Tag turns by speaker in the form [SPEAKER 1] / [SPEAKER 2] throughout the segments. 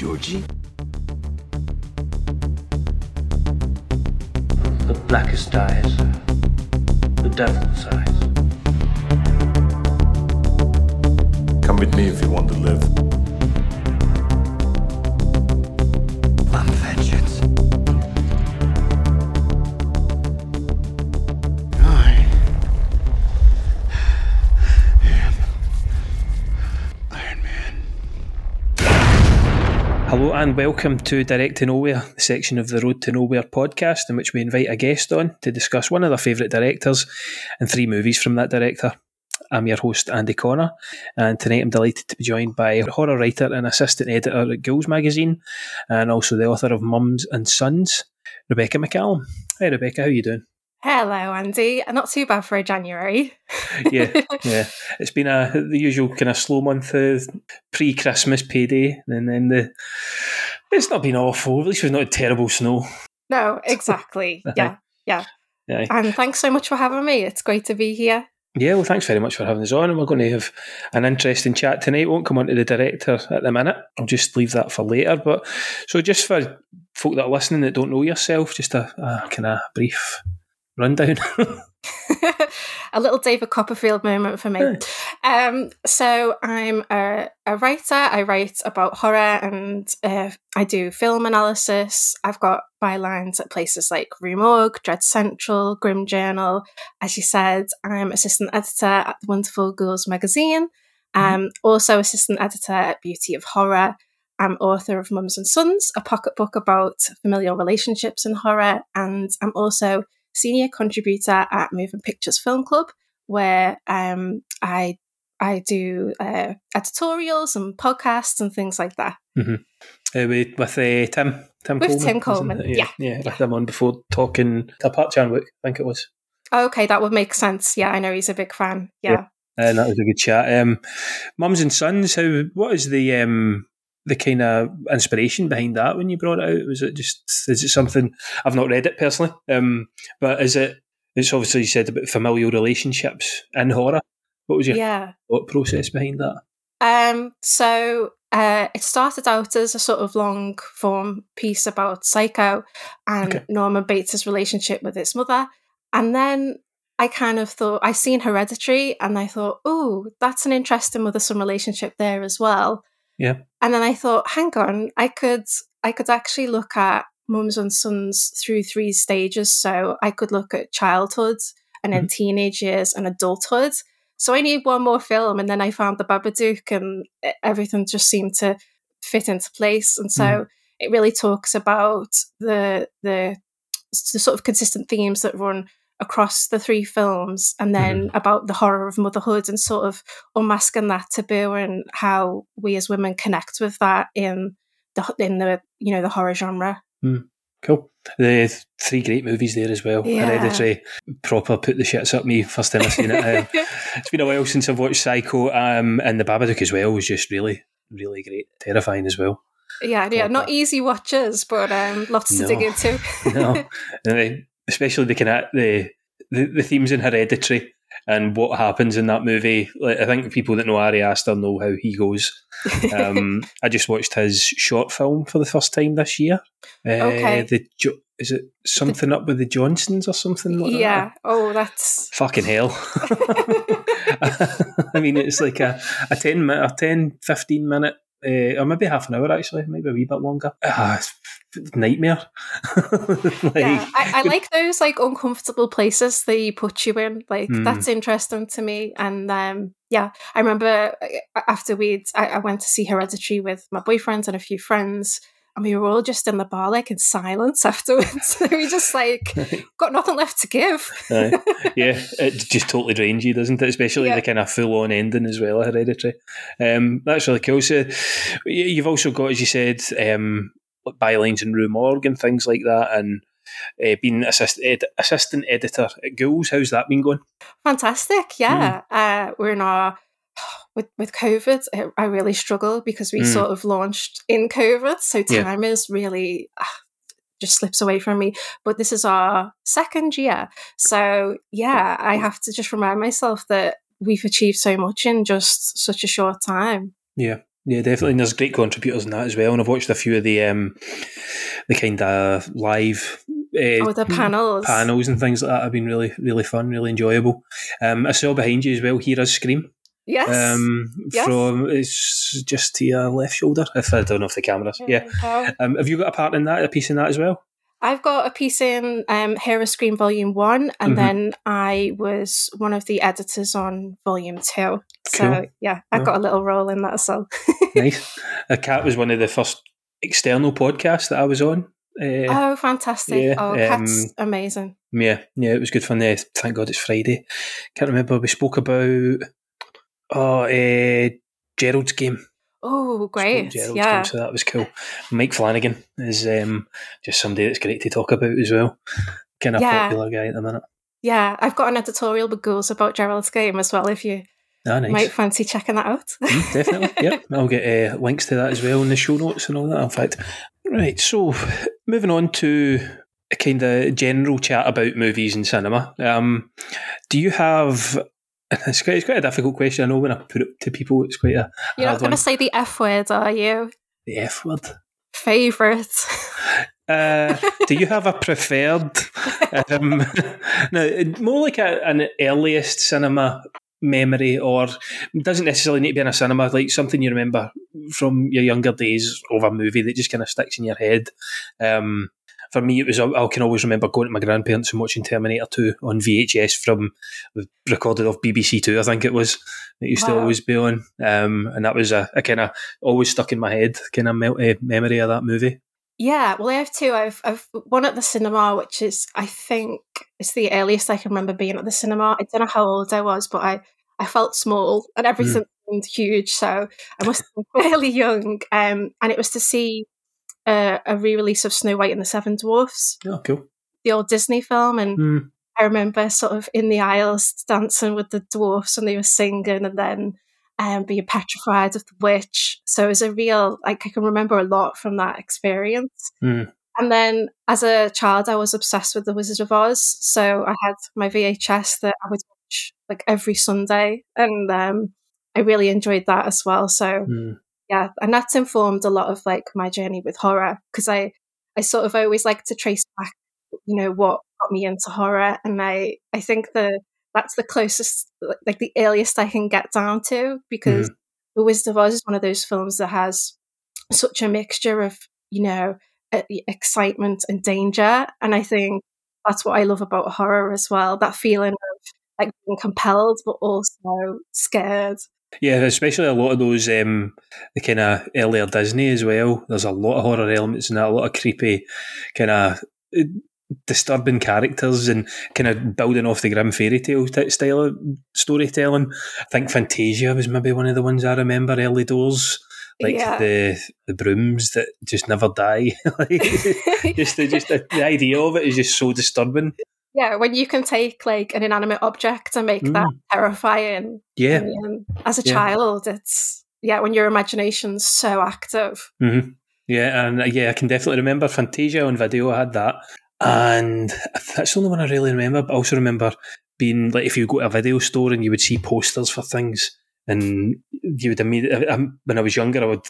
[SPEAKER 1] Georgie?
[SPEAKER 2] The blackest eyes, the devil's eyes.
[SPEAKER 3] Come with me if you want to live.
[SPEAKER 4] And welcome to Direct to Nowhere, the section of the Road to Nowhere podcast in which we invite a guest on to discuss one of their favourite directors and three movies from that director. I'm your host, Andy Connor, and tonight I'm delighted to be joined by a horror writer and assistant editor at Ghouls magazine, and also the author of Mums and Sons, Rebecca McCallum. Hey, Rebecca, how are you doing?
[SPEAKER 5] Hello, Andy. Not too bad for a January.
[SPEAKER 4] Yeah, yeah. It's been a the usual kind of slow month, uh, pre-Christmas payday, and then the it's not been awful. At least we've not had terrible snow.
[SPEAKER 5] No, exactly. yeah, yeah.
[SPEAKER 4] Yeah.
[SPEAKER 5] And thanks so much for having me. It's great to be here.
[SPEAKER 4] Yeah, well, thanks very much for having us on. And we're going to have an interesting chat tonight. Won't come on to the director at the minute. I'll just leave that for later. But so, just for folk that are listening that don't know yourself, just a, a kind of brief rundown.
[SPEAKER 5] a little David Copperfield moment for me. Um, so I'm a, a writer. I write about horror and uh, I do film analysis. I've got bylines at places like Rue Morgue, Dread Central, Grim Journal. As you said, I'm assistant editor at the wonderful Ghouls magazine. Um, also assistant editor at Beauty of Horror. I'm author of Mums and Sons, a pocket book about familial relationships in horror, and I'm also senior contributor at Moving Pictures Film Club, where um, I I do uh, editorials and podcasts and things like that.
[SPEAKER 4] uh, with with uh, Tim. Tim
[SPEAKER 5] With
[SPEAKER 4] Coleman,
[SPEAKER 5] Tim Coleman,
[SPEAKER 4] it?
[SPEAKER 5] yeah,
[SPEAKER 4] yeah. I had him on before talking apart John Wick, I think it was.
[SPEAKER 5] Okay, that would make sense. Yeah, I know he's a big fan. Yeah.
[SPEAKER 4] And that was a good chat. Um, Mums and Sons, how what is the um, the kind of inspiration behind that when you brought it out? Was it just is it something I've not read it personally, um, but is it? It's obviously you said about familial relationships in horror. What was your
[SPEAKER 5] yeah.
[SPEAKER 4] thought process behind that?
[SPEAKER 5] Um, so uh, it started out as a sort of long form piece about Psycho and
[SPEAKER 4] Okay.
[SPEAKER 5] Norman Bates' relationship with his mother. And then I kind of thought, I seen Hereditary and I thought, oh, that's an interesting mother son relationship there as well.
[SPEAKER 4] Yeah.
[SPEAKER 5] And then I thought, hang on, I could I could actually look at mums and sons through three stages. So I could look at childhood and then mm-hmm. teenage years and adulthood. So I need one more film, and then I found the Babadook, and everything just seemed to fit into place. And so mm-hmm. it really talks about the the the sort of consistent themes that run across the three films, and then about the horror of motherhood and sort of unmasking that taboo and how we as women connect with that in the in the you know the horror genre.
[SPEAKER 4] Cool. The three great movies there as well.
[SPEAKER 5] Yeah.
[SPEAKER 4] Hereditary, proper put the shits up me first time I've seen it. Um, it's been a while since I've watched Psycho, um, and the Babadook as well was just really, really great, terrifying as well.
[SPEAKER 5] Yeah, yeah, not easy watches, but um, lots to dig into.
[SPEAKER 4] no, uh, especially the kind of the, the the themes in Hereditary and what happens in that movie. Like, I think people that know Ari Aster know how he goes. Um, I just watched his short film for the first time this year. Uh,
[SPEAKER 5] Okay.
[SPEAKER 4] The Jo- is it something up with the Johnsons or something like that?
[SPEAKER 5] yeah. Oh, that's
[SPEAKER 4] Fucking hell. I mean, it's like a, a 10 minute, a 10, 15 minute, uh, or maybe half an hour actually, maybe a wee bit longer. It's nightmare. like,
[SPEAKER 5] yeah. I, I like those like uncomfortable places that you put you in. Like
[SPEAKER 4] Mm.
[SPEAKER 5] that's interesting to me. And um, yeah, I remember uh, after we'd I, I went to see Hereditary with my boyfriend and a few friends. And we were all just in the bar, like in silence afterwards. we just like, got nothing left to give.
[SPEAKER 4] Aye. yeah, it just totally drains you, doesn't it? Especially
[SPEAKER 5] Yeah.
[SPEAKER 4] the kind of full on ending as well, Hereditary. Um, that's really cool. So you've also got, as you said, um, bylines in Rue Morgue and things like that, and uh, being assist- ed- assistant editor at Ghouls. How's that been going?
[SPEAKER 5] Fantastic, yeah. Uh, we're in our with with COVID. I- I really struggle because we
[SPEAKER 4] Mm.
[SPEAKER 5] sort of launched in COVID, so
[SPEAKER 4] Yeah.
[SPEAKER 5] time is really ah, just slips away from me. But this is our second year, so yeah, I have to just remind myself that we've achieved so much in just such a short time.
[SPEAKER 4] Yeah. Yeah, definitely. And there's great contributors in that as well. And I've watched a few of the um, the kind of live uh,
[SPEAKER 5] oh, the panels.
[SPEAKER 4] panels and things like that have been really, really fun, really enjoyable. Um, I saw behind you as well. Hear us scream.
[SPEAKER 5] Yes.
[SPEAKER 4] Um,
[SPEAKER 5] Yes.
[SPEAKER 4] from it's just to your left shoulder. If I don't know if the cameras. Yeah.
[SPEAKER 5] Uh,
[SPEAKER 4] Um, have you got a part in that? A piece in that as well?
[SPEAKER 5] I've got a piece in um, Hear Us Scream Volume 1, and
[SPEAKER 4] Mhm.
[SPEAKER 5] then I was one of the editors on Volume 2. So,
[SPEAKER 4] Cool.
[SPEAKER 5] yeah, I've
[SPEAKER 4] Yeah.
[SPEAKER 5] got a little role in that as well.
[SPEAKER 4] nice. A cat was one of the first external podcasts that I was on. Uh,
[SPEAKER 5] oh, fantastic.
[SPEAKER 4] yeah,
[SPEAKER 5] oh,
[SPEAKER 4] um,
[SPEAKER 5] Cat's amazing.
[SPEAKER 4] Yeah, yeah, it was good fun. There, thank God it's Friday. Can't remember. We spoke about oh, uh, Gerald's game.
[SPEAKER 5] Oh, great.
[SPEAKER 4] Gerald's
[SPEAKER 5] Yeah.
[SPEAKER 4] game, so that was cool. Mike Flanagan is um, just somebody that's great to talk about as well. Kind of
[SPEAKER 5] Yeah.
[SPEAKER 4] popular guy at the minute.
[SPEAKER 5] Yeah, I've got an editorial with Ghouls about Gerald's game as well, if you
[SPEAKER 4] Ah, nice.
[SPEAKER 5] might fancy checking that out.
[SPEAKER 4] Mm, definitely. yep. I'll get uh, links to that as well in the show notes and all that. In fact, right. So, moving on to a kind of general chat about movies and cinema. Um, do you have? It's quite, it's quite a difficult question. I know when I put it to people, it's quite a
[SPEAKER 5] You're not going to say the F word, are you?
[SPEAKER 4] The F word.
[SPEAKER 5] Favourite.
[SPEAKER 4] Uh, do you have a preferred? Um, no, more like a, an earliest cinema memory, or doesn't necessarily need to be in a cinema. Like something you remember from your younger days of a movie that just kind of sticks in your head. Um, for me, it was I can always remember going to my grandparents and watching Terminator Two on VHS from recorded off BBC Two. I think it was. It used to always be on, um, and that was a, a kind of always stuck in my head kind of me- uh, memory of that movie.
[SPEAKER 5] Yeah, well, I have two. I've I've one at the cinema, which is I think it's the earliest I can remember being at the cinema. I don't know how old I was, but I I felt small and everything seemed huge, so I must have been fairly young. Um, and it was to see uh, a re-release of Snow White and the Seven Dwarfs,
[SPEAKER 4] Oh, cool.
[SPEAKER 5] the old Disney film, and
[SPEAKER 4] Hmm.
[SPEAKER 5] I remember sort of in the aisles dancing with the dwarfs and they were singing and then um, being petrified of the witch. So it was a real, like, I can remember a lot from that experience.
[SPEAKER 4] Hmm.
[SPEAKER 5] And then as a child, I was obsessed with The Wizard of Oz. So I had my VHS that I would watch like every Sunday. And um, I really enjoyed that as well. So
[SPEAKER 4] Hmm.
[SPEAKER 5] Yeah, and that's informed a lot of like my journey with horror because I, I sort of always like to trace back, you know, what got me into horror, and I, I think the that's the closest, like the earliest I can get down to because mm. The Wizard of Oz is one of those films that has such a mixture of, you know, excitement and danger, and I think that's what I love about horror as well. That feeling of like being compelled but also scared.
[SPEAKER 4] Yeah, especially a lot of those um, the kind of earlier Disney as well. There's a lot of horror elements in that, a lot of creepy, kind of disturbing characters, and kind of building off the grim fairy tale style of storytelling. I think Fantasia was maybe one of the ones I remember early doors, like
[SPEAKER 5] Yeah.
[SPEAKER 4] the the brooms that just never die. like, just the, just the, the idea of it is just so disturbing.
[SPEAKER 5] Yeah, when you can take like an inanimate object and make that terrifying.
[SPEAKER 4] Yeah,
[SPEAKER 5] um, as a
[SPEAKER 4] Yeah.
[SPEAKER 5] child, it's yeah, when your imagination's so active.
[SPEAKER 4] hmm Yeah, and uh, yeah, I can definitely remember Fantasia on video. I had that, and that's the only one I really remember. But I also remember being like, if you go to a video store and you would see posters for things, and you would immediately. um, When I was younger, I would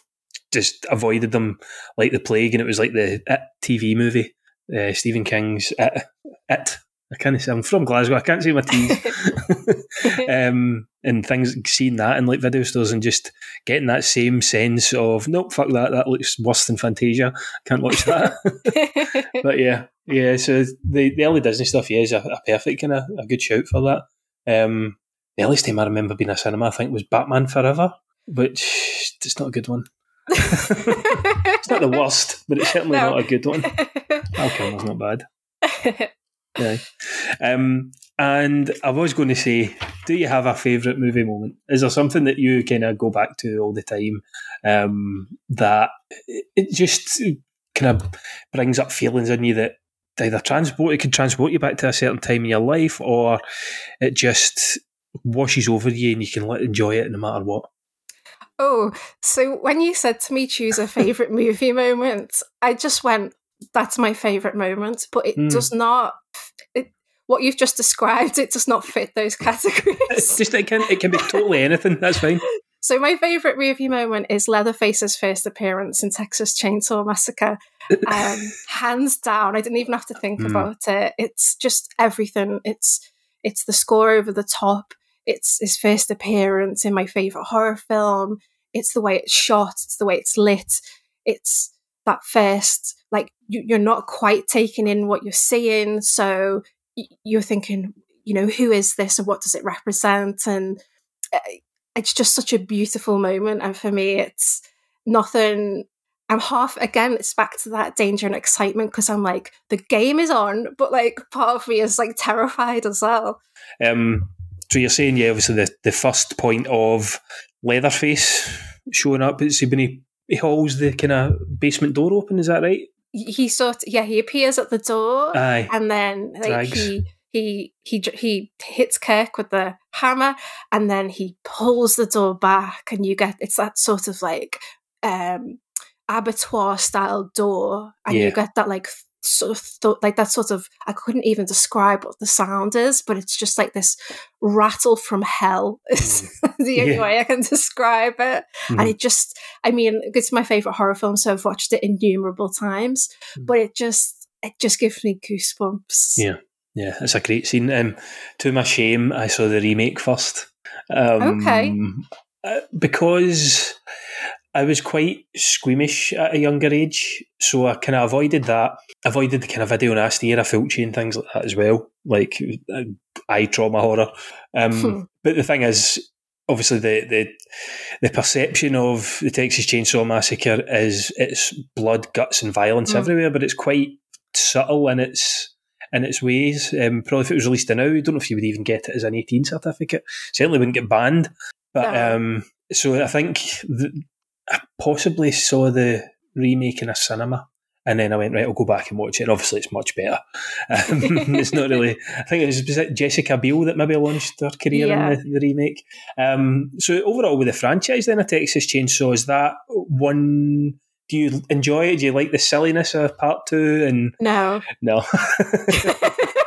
[SPEAKER 4] just avoided them like the plague, and it was like the It TV movie, uh, Stephen King's It. It. I can't say I'm from Glasgow. I can't say my teeth. um, and things, seeing that in like video stores and just getting that same sense of nope, fuck that. That looks worse than Fantasia. Can't watch that. but yeah, yeah. So the, the early Disney stuff, yeah, is a, a perfect kind of a good shout for that. Um, the earliest time I remember being a cinema, I think, was Batman Forever, which it's not a good one. It's not the worst, but it's certainly
[SPEAKER 5] No.
[SPEAKER 4] not a good one. Val Kilmer's not bad. Yeah. Um, and I was going to say, do you have a favourite movie moment? Is there something that you kind of go back to all the time um, that it just kind of brings up feelings in you that either transport it can transport you back to a certain time in your life, or it just washes over you and you can let enjoy it no matter what.
[SPEAKER 5] oh, so when you said to me choose a favorite movie moment, I just went, "That's my favorite moment," but it
[SPEAKER 4] Hmm.
[SPEAKER 5] does not. It, what you've just described, it does not fit those
[SPEAKER 4] It's
[SPEAKER 5] categories.
[SPEAKER 4] just it can it can be totally anything. That's fine.
[SPEAKER 5] So my favorite movie moment is Leatherface's first appearance in Texas Chainsaw Massacre. Um, hands down, I didn't even have to think
[SPEAKER 4] Mm.
[SPEAKER 5] about it. It's just everything. It's it's the score over the top. It's his first appearance in my favorite horror film. It's the way it's shot. It's the way it's lit. It's that first like you, you're not quite taking in what you're seeing, so you're thinking, you know, who is this and what does it represent? And uh, it's just such a beautiful moment. And for me, it's nothing. I'm half again. It's back to that danger and excitement because I'm like the game is on, but like part of me is like terrified as well.
[SPEAKER 4] Um, so you're saying, yeah, obviously the, the first point of Leatherface showing up is when he, he hauls the kind of basement door open, is that right?
[SPEAKER 5] He sort yeah he appears at the door
[SPEAKER 4] Aye.
[SPEAKER 5] and then like
[SPEAKER 4] Drags.
[SPEAKER 5] he he he he hits Kirk with the hammer and then he pulls the door back and you get it's that sort of like um abattoir style door and
[SPEAKER 4] Yeah.
[SPEAKER 5] you get that like sort of thought like that sort of I couldn't even describe what the sound is but it's just like this rattle from hell is the only
[SPEAKER 4] Yeah.
[SPEAKER 5] way I can describe it and
[SPEAKER 4] Mhm.
[SPEAKER 5] it just I mean it's my favorite horror film so I've watched it innumerable times
[SPEAKER 4] Mm.
[SPEAKER 5] but it just it just gives me goosebumps
[SPEAKER 4] Yeah. Yeah, it's a great scene. Um, to my shame, I saw the remake first. Um,
[SPEAKER 5] Okay.
[SPEAKER 4] uh, because I was quite squeamish at a younger age, so I kind of avoided that. Avoided the kind of video nasty era filchy and things like that as well, like uh, eye trauma horror. Um,
[SPEAKER 5] Hmm.
[SPEAKER 4] but the thing is, obviously, the, the the perception of the Texas Chainsaw Massacre is it's blood, guts, and violence
[SPEAKER 5] Mm.
[SPEAKER 4] everywhere, but it's quite subtle in its in its ways. Um, probably if it was released now, I don't know if you would even get it as an 18 certificate. Certainly wouldn't get banned. But
[SPEAKER 5] No.
[SPEAKER 4] um, so I think th- I possibly saw the remake in a cinema. And then I went, right, I'll go back and watch it. And obviously, it's much better. Um, it's not really. I think it was, was it Jessica Biel that maybe launched her career
[SPEAKER 5] Yeah.
[SPEAKER 4] in the, the remake. Um, so, overall, with the franchise, then, a Texas Chainsaw, is that one. Do you enjoy it? Do you like the silliness of part two? And
[SPEAKER 5] no
[SPEAKER 4] no.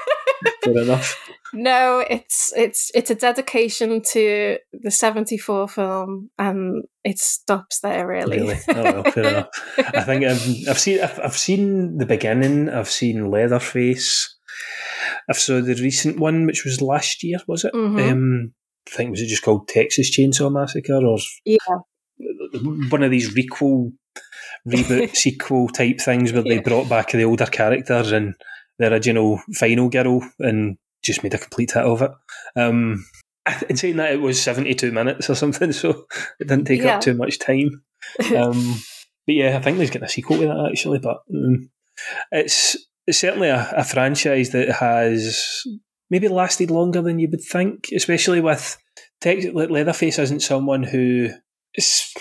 [SPEAKER 4] Fair enough.
[SPEAKER 5] no it's it's it's a dedication to the 74 film and it stops there really,
[SPEAKER 4] Really? Oh, well, fair enough. I think I've, I've seen I've, I've seen the beginning. I've seen Leatherface. I've saw the recent one, which was last year. Was it?
[SPEAKER 5] Mhm.
[SPEAKER 4] Um, I think was it just called Texas Chainsaw Massacre or
[SPEAKER 5] yeah
[SPEAKER 4] one of these requel, reboot, sequel type things where they brought back the older characters and the original final girl and just made a complete hit of it. Um, in saying that, it was 72 minutes or something, so it didn't take
[SPEAKER 5] Yeah.
[SPEAKER 4] up too much time. Um, but yeah, I think there's getting a sequel to that actually, but um, it's, it's certainly a, a franchise that has maybe lasted longer than you would think, especially with Tex- like Leatherface isn't someone who is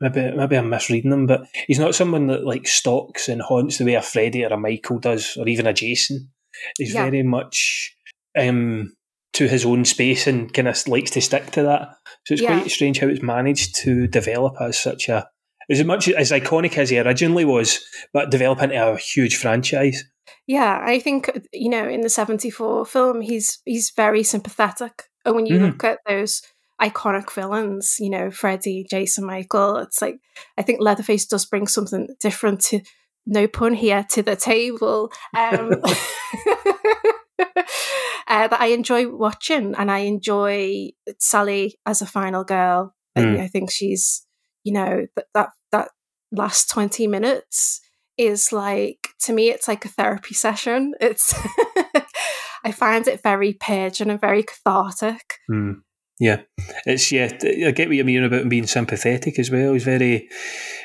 [SPEAKER 4] maybe maybe I'm misreading him, but he's not someone that like stalks and haunts the way a Freddy or a Michael does, or even a Jason. He's
[SPEAKER 5] Yeah.
[SPEAKER 4] very much um, to his own space and kind of likes to stick to that. So it's
[SPEAKER 5] Yeah.
[SPEAKER 4] quite strange how it's managed to develop as such a as much as iconic as he originally was, but develop into a huge franchise.
[SPEAKER 5] yeah i think you know in the 74 film he's he's very sympathetic and when you
[SPEAKER 4] Mhm.
[SPEAKER 5] look at those iconic villains you know freddy jason michael. It's like i think leatherface does bring something different to no pun here to the table. Um uh, that i enjoy watching and i enjoy sally as a final girl. I-
[SPEAKER 4] Mm.
[SPEAKER 5] I think she's you know that that that last 20 minutes is like to me it's like a therapy session. It's i find it very purging and very cathartic.
[SPEAKER 4] Hmm. Yeah, it's yeah. I get what you mean about him being sympathetic as well. He's very.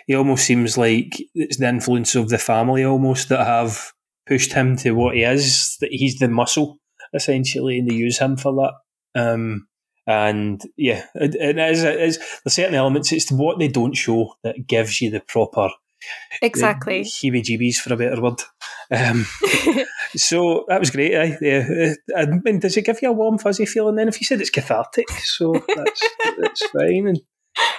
[SPEAKER 4] He almost seems like it's the influence of the family almost that have pushed him to what he is. That he's the muscle essentially, and they use him for that. Um, and yeah, it, it is. It is there's certain elements. It's what they don't show that gives you the proper
[SPEAKER 5] exactly
[SPEAKER 4] heebie-jeebies for a better word. Um, so that was great. Eh? Yeah. Uh, I mean, does it give you a warm, fuzzy feeling then? If you said it's cathartic, so that's that's fine. And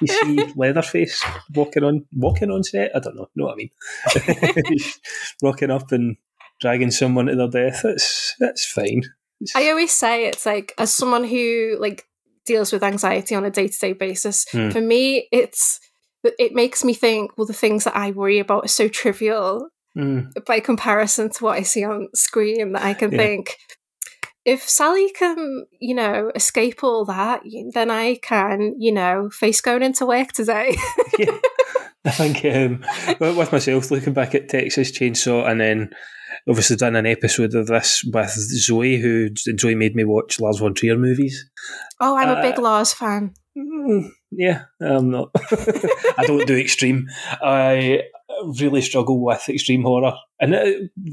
[SPEAKER 4] you see Leatherface walking on walking on set. I don't know. Know what I mean? Rocking up and dragging someone to their death. That's that's fine. It's-
[SPEAKER 5] i always say it's like as someone who like deals with anxiety on a day to day basis.
[SPEAKER 4] Hmm.
[SPEAKER 5] For me, it's it makes me think, well, the things that I worry about are so trivial
[SPEAKER 4] Mm.
[SPEAKER 5] by comparison to what I see on screen that I can
[SPEAKER 4] Yeah.
[SPEAKER 5] think if Sally can, you know, escape all that, then I can, you know, face going into work today.
[SPEAKER 4] yeah. I think um, with myself looking back at Texas Chainsaw and then obviously done an episode of this with Zoe, who Zoe made me watch Lars von Trier movies.
[SPEAKER 5] oh, I'm a big
[SPEAKER 4] Uh,
[SPEAKER 5] Lars fan.
[SPEAKER 4] Yeah, I'm not. I don't do extreme. I really struggle with extreme horror and uh,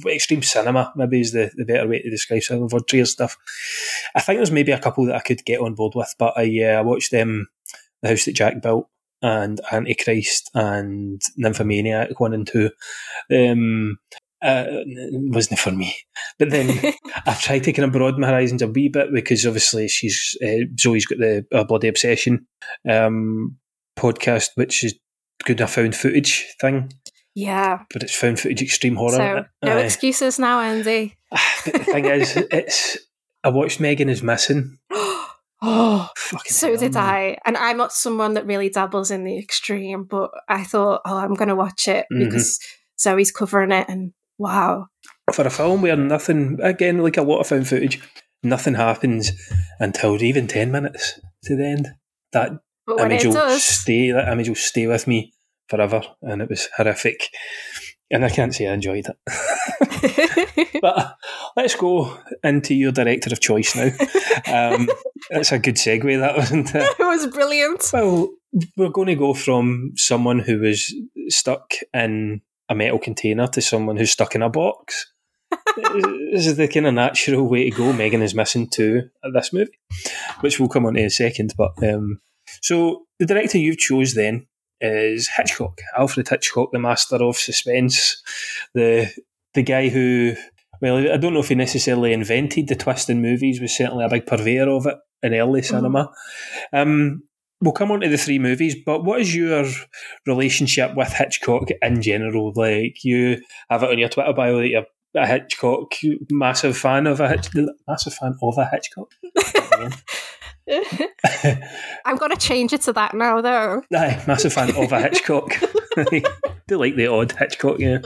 [SPEAKER 4] extreme cinema. Maybe is the, the better way to describe some of Trier stuff. I think there's maybe a couple that I could get on board with, but I uh, I watched them, The House That Jack Built, and Antichrist, and Nymphomaniac one and two. Um, uh, it wasn't for me, but then I've tried to kind of broaden my horizons a wee bit because obviously she's uh, Zoe's got the uh, Bloody Obsession um, podcast, which is good a found footage thing,
[SPEAKER 5] yeah.
[SPEAKER 4] but it's found footage extreme horror.
[SPEAKER 5] So no
[SPEAKER 4] Aye.
[SPEAKER 5] excuses now, Andy.
[SPEAKER 4] but the thing is, it's I watched Megan is Missing.
[SPEAKER 5] oh,
[SPEAKER 4] Fucking
[SPEAKER 5] so
[SPEAKER 4] hell,
[SPEAKER 5] did
[SPEAKER 4] man.
[SPEAKER 5] I. And I'm not someone that really dabbles in the extreme, but I thought, oh, I'm going to watch it
[SPEAKER 4] Mhm.
[SPEAKER 5] because Zoe's covering it, and wow.
[SPEAKER 4] For a film where nothing, again, like a lot of found footage, nothing happens until even ten minutes to the end. That
[SPEAKER 5] But
[SPEAKER 4] image will
[SPEAKER 5] does,
[SPEAKER 4] stay. That image will stay with me forever, and it was horrific. And I can't say I enjoyed it. but uh, let's go into your director of choice now. Um, that's a good segue, that wasn't it?
[SPEAKER 5] it was brilliant.
[SPEAKER 4] Well, we're going to go from someone who was stuck in a metal container to someone who's stuck in a box. this is the kind of natural way to go. Megan is missing too at this movie, which we'll come on to in a second. But um, so the director you've chose then is Hitchcock, Alfred Hitchcock, the master of suspense, the the guy who. Well, I don't know if he necessarily invented the twist in movies, was certainly a big purveyor of it in early cinema. Um, we'll come on to the three movies, but what is your relationship with Hitchcock in general? Like, you have it on your Twitter bio that you're a Hitchcock massive fan of a Hitch, massive fan of a Hitchcock.
[SPEAKER 5] I'm to change it to that now, though.
[SPEAKER 4] Aye, massive fan of a Hitchcock. Do like the odd Hitchcock, yeah.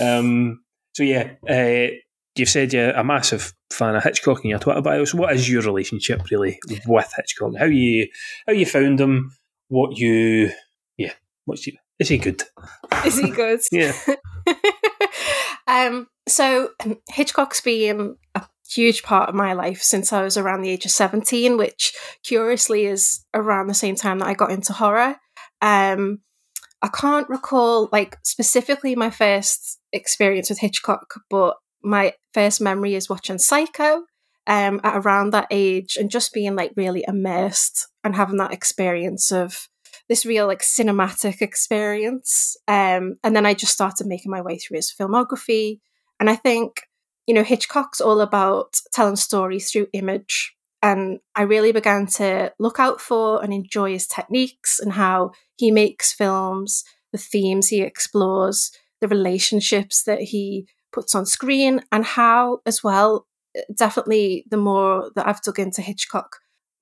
[SPEAKER 4] Um, so yeah, uh, you've said you're a massive fan of Hitchcock in your Twitter bio. So what is your relationship really with Hitchcock? How you how you found him? What you yeah? What's you? Is he good?
[SPEAKER 5] Is he good?
[SPEAKER 4] Yeah.
[SPEAKER 5] um, so Hitchcock's been a huge part of my life since I was around the age of 17, which curiously is around the same time that I got into horror. Um, I can't recall like specifically my first experience with Hitchcock, but my first memory is watching Psycho um, at around that age and just being like really immersed and having that experience of this real like cinematic experience. Um, and then I just started making my way through his filmography. And I think, you know, Hitchcock's all about telling stories through image. And I really began to look out for and enjoy his techniques and how he makes films, the themes he explores, the relationships that he puts on screen, and how, as well, definitely the more that I've dug into Hitchcock,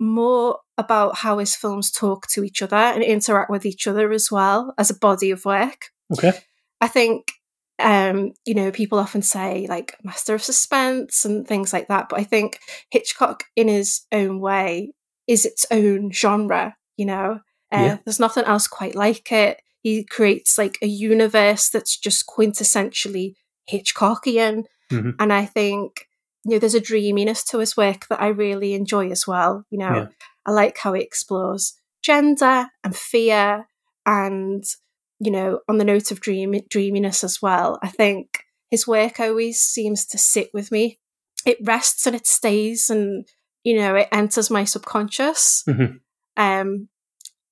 [SPEAKER 5] more about how his films talk to each other and interact with each other as well as a body of work.
[SPEAKER 4] Okay.
[SPEAKER 5] I think um, you know, people often say like master of suspense and things like that, but I think Hitchcock in his own way is its own genre, you know. Uh,
[SPEAKER 4] Yeah.
[SPEAKER 5] There's nothing else quite like it. He creates like a universe that's just quintessentially Hitchcockian.
[SPEAKER 4] Mhm.
[SPEAKER 5] And I think, you know, there's a dreaminess to his work that I really enjoy as well. You know,
[SPEAKER 4] Yeah.
[SPEAKER 5] I like how he explores gender and fear and, you know, on the note of dream dreaminess as well. I think his work always seems to sit with me. It rests and it stays and, you know, it enters my subconscious.
[SPEAKER 4] Mhm.
[SPEAKER 5] Um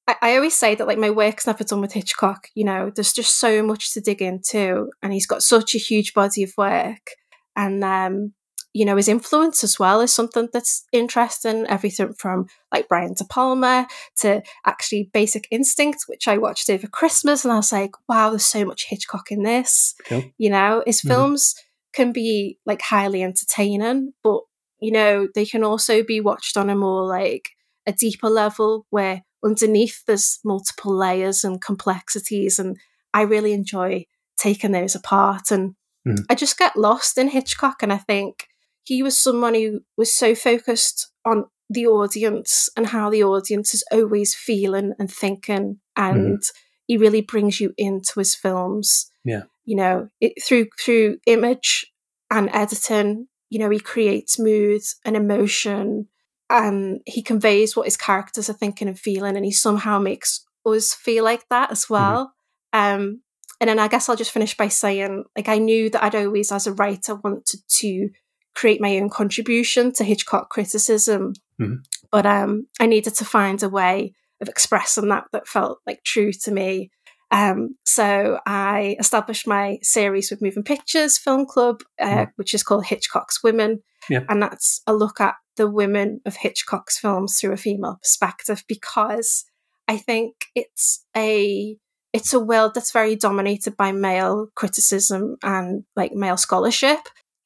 [SPEAKER 5] I, I always say that like my work's never done with Hitchcock, you know, there's just so much to dig into and he's got such a huge body of work. And um, you know, his influence as well is something that's interesting. Everything from like Brian De Palma to actually Basic Instinct, which I watched over Christmas, and I was like, wow, there's so much Hitchcock in this.
[SPEAKER 4] Cool.
[SPEAKER 5] You know, his
[SPEAKER 4] Mhm.
[SPEAKER 5] films can be like highly entertaining, but you know, they can also be watched on a more like a deeper level where underneath there's multiple layers and complexities. And I really enjoy taking those apart. And
[SPEAKER 4] Mm.
[SPEAKER 5] I just get lost in Hitchcock. And I think he was someone who was so focused on the audience and how the audience is always feeling and thinking. And he really brings you into his films.
[SPEAKER 4] Yeah.
[SPEAKER 5] You know, it, through through image and editing, you know, he creates mood and emotion and he conveys what his characters are thinking and feeling and he somehow makes us feel like that as well. Um and then I guess I'll just finish by saying like I knew that I'd always as a writer wanted to create my own contribution to Hitchcock criticism.
[SPEAKER 4] Mhm.
[SPEAKER 5] But um I needed to find a way of expressing that that felt like true to me. Um, so I established my series with Moving Pictures Film Club, uh,
[SPEAKER 4] Mm.
[SPEAKER 5] which is called Hitchcock's Women,
[SPEAKER 4] Yeah.
[SPEAKER 5] and that's a look at the women of Hitchcock's films through a female perspective because I think it's a it's a world that's very dominated by male criticism and like male scholarship.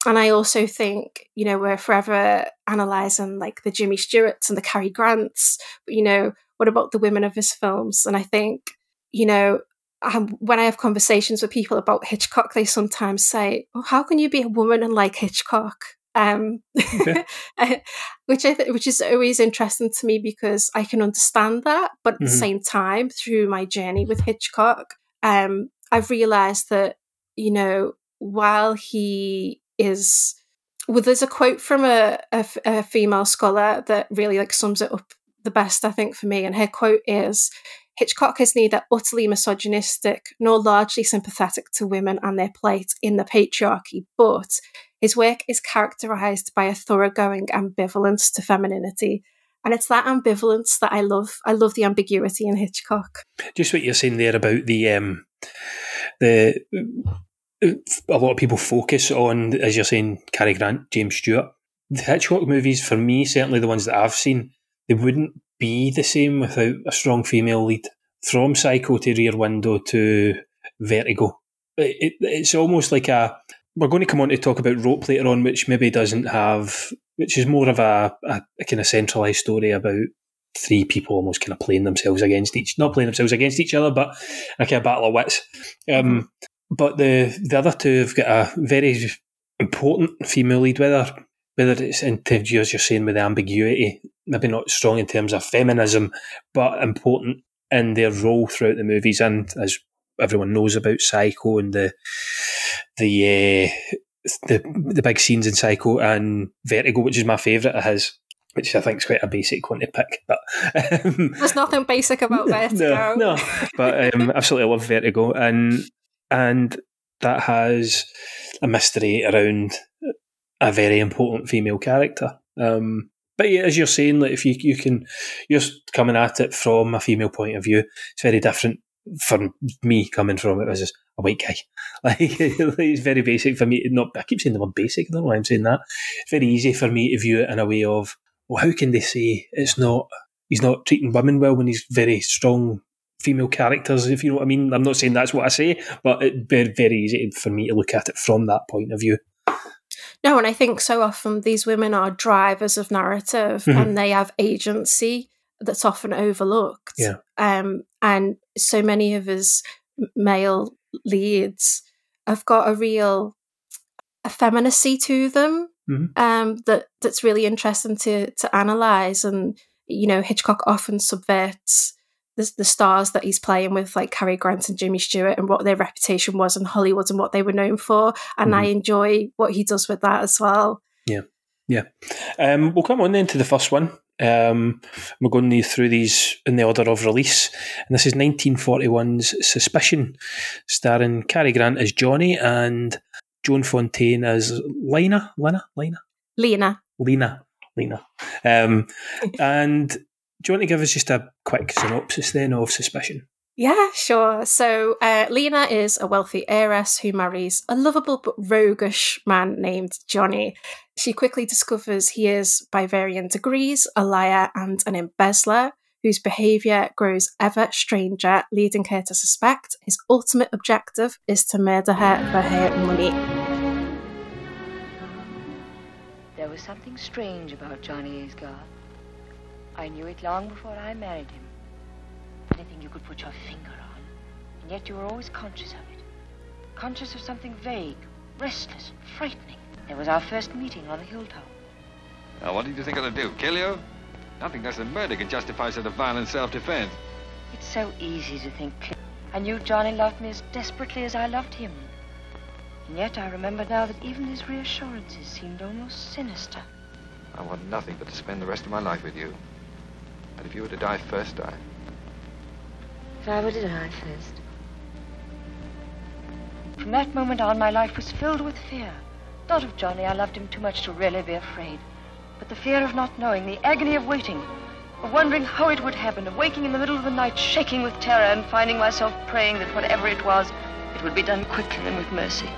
[SPEAKER 5] And I also think, you know, we're forever analysing like the Jimmy Stewarts and the Cary Grants, but you know, what about the women of his films? And I think, you know, um, when I have conversations with people about Hitchcock, they sometimes say, oh, "How can you be a woman and like Hitchcock?" Um, which I th- which is always interesting to me because I can understand that, but at the
[SPEAKER 4] Mhm.
[SPEAKER 5] same time, through my journey with Hitchcock, um, I've realised that you know while he is well, there's a quote from a, a f- a female scholar that really like sums it up the best, I think, for me. And her quote is Hitchcock is neither utterly misogynistic nor largely sympathetic to women and their plight in the patriarchy, but his work is characterized by a thoroughgoing ambivalence to femininity. And it's that ambivalence that I love. I love the ambiguity in Hitchcock.
[SPEAKER 4] Just what you're saying there about the um, the a lot of people focus on, as you're saying, Cary Grant, James Stewart. The Hitchcock movies, for me, certainly the ones that I've seen, they wouldn't be the same without a strong female lead. From Psycho to Rear Window to Vertigo, it, it, it's almost like a. We're going to come on to talk about Rope later on, which maybe doesn't have, which is more of a, a, a kind of centralised story about three people almost kind of playing themselves against each, not playing themselves against each other, but a kind of battle of wits. Um, but the the other two have got a very important female lead, whether whether it's in terms as you're saying with the ambiguity, maybe not strong in terms of feminism, but important in their role throughout the movies, and as everyone knows about Psycho and the the uh, the the big scenes in Psycho and Vertigo, which is my favourite of his. Which I think is quite a basic one to pick, but um,
[SPEAKER 5] There's nothing basic about
[SPEAKER 4] no,
[SPEAKER 5] Vertigo.
[SPEAKER 4] no, but um, absolutely love Vertigo, and and that has a mystery around a very important female character. Um, but yeah, as you're saying, like if you you can, you're coming at it from a female point of view, it's very different from me coming from it as a white guy. Like it's very basic for me. Not I keep saying the word basic. I don't know why I'm saying that. It's very easy for me to view it in a way of, well, how can they say it's not? He's not treating women well when he's very strong female characters, if you know what I mean. I'm not saying that's what I say, but it's very easy for me to look at it from that point of view.
[SPEAKER 5] No, and I think so often these women are drivers of narrative
[SPEAKER 4] Mhm.
[SPEAKER 5] and they have agency that's often overlooked.
[SPEAKER 4] Yeah.
[SPEAKER 5] Um, and so many of us male leads have got a real effeminacy to them
[SPEAKER 4] Mhm.
[SPEAKER 5] um, that that's really interesting to to analyze. And you know, Hitchcock often subverts the, the stars that he's playing with, like Cary Grant and Jimmy Stewart, and what their reputation was in Hollywood and what they were known for. And I enjoy what he does with that as well. Yeah, yeah.
[SPEAKER 4] Um, we'll come on then to the first one. Um, we're going through these in the order of release, and this is 1941's Suspicion, starring Cary Grant as Johnny and Joan Fontaine as Lina, Lina, Lina,
[SPEAKER 5] Lena.
[SPEAKER 4] Lena, Lena. Um, and do you want to give us just a quick synopsis then of Suspicion?
[SPEAKER 5] Yeah, sure. So, uh, Lena is a wealthy heiress who marries a lovable but roguish man named Johnny. She quickly discovers he is, by varying degrees, a liar and an embezzler whose behaviour grows ever stranger, leading her to suspect his ultimate objective is to murder her for her money.
[SPEAKER 6] There was something strange about Johnny Aysgarth. I knew it long before I married him. Anything you could put your finger on, and yet you were always conscious of it. Conscious of something vague, restless, frightening. There was our first meeting on the hilltop.
[SPEAKER 7] Now, what did you think I'd do? Kill you? Nothing less than murder can justify such a violent self-defense.
[SPEAKER 6] It's so easy to think. Cliff. I knew Johnny loved me as desperately as I loved him. And yet I remember now that even his reassurances seemed almost sinister.
[SPEAKER 7] I want nothing but to spend the rest of my life with you. And if you were to die first, I...
[SPEAKER 6] If I were to die first. From that moment on, my life was filled with fear. Not of Johnny, I loved him too much to really be afraid. But the fear of not knowing, the agony of waiting, of wondering how it would happen, of waking in the middle of the night, shaking with terror, and finding myself praying that whatever it was, it would be done quickly and with mercy.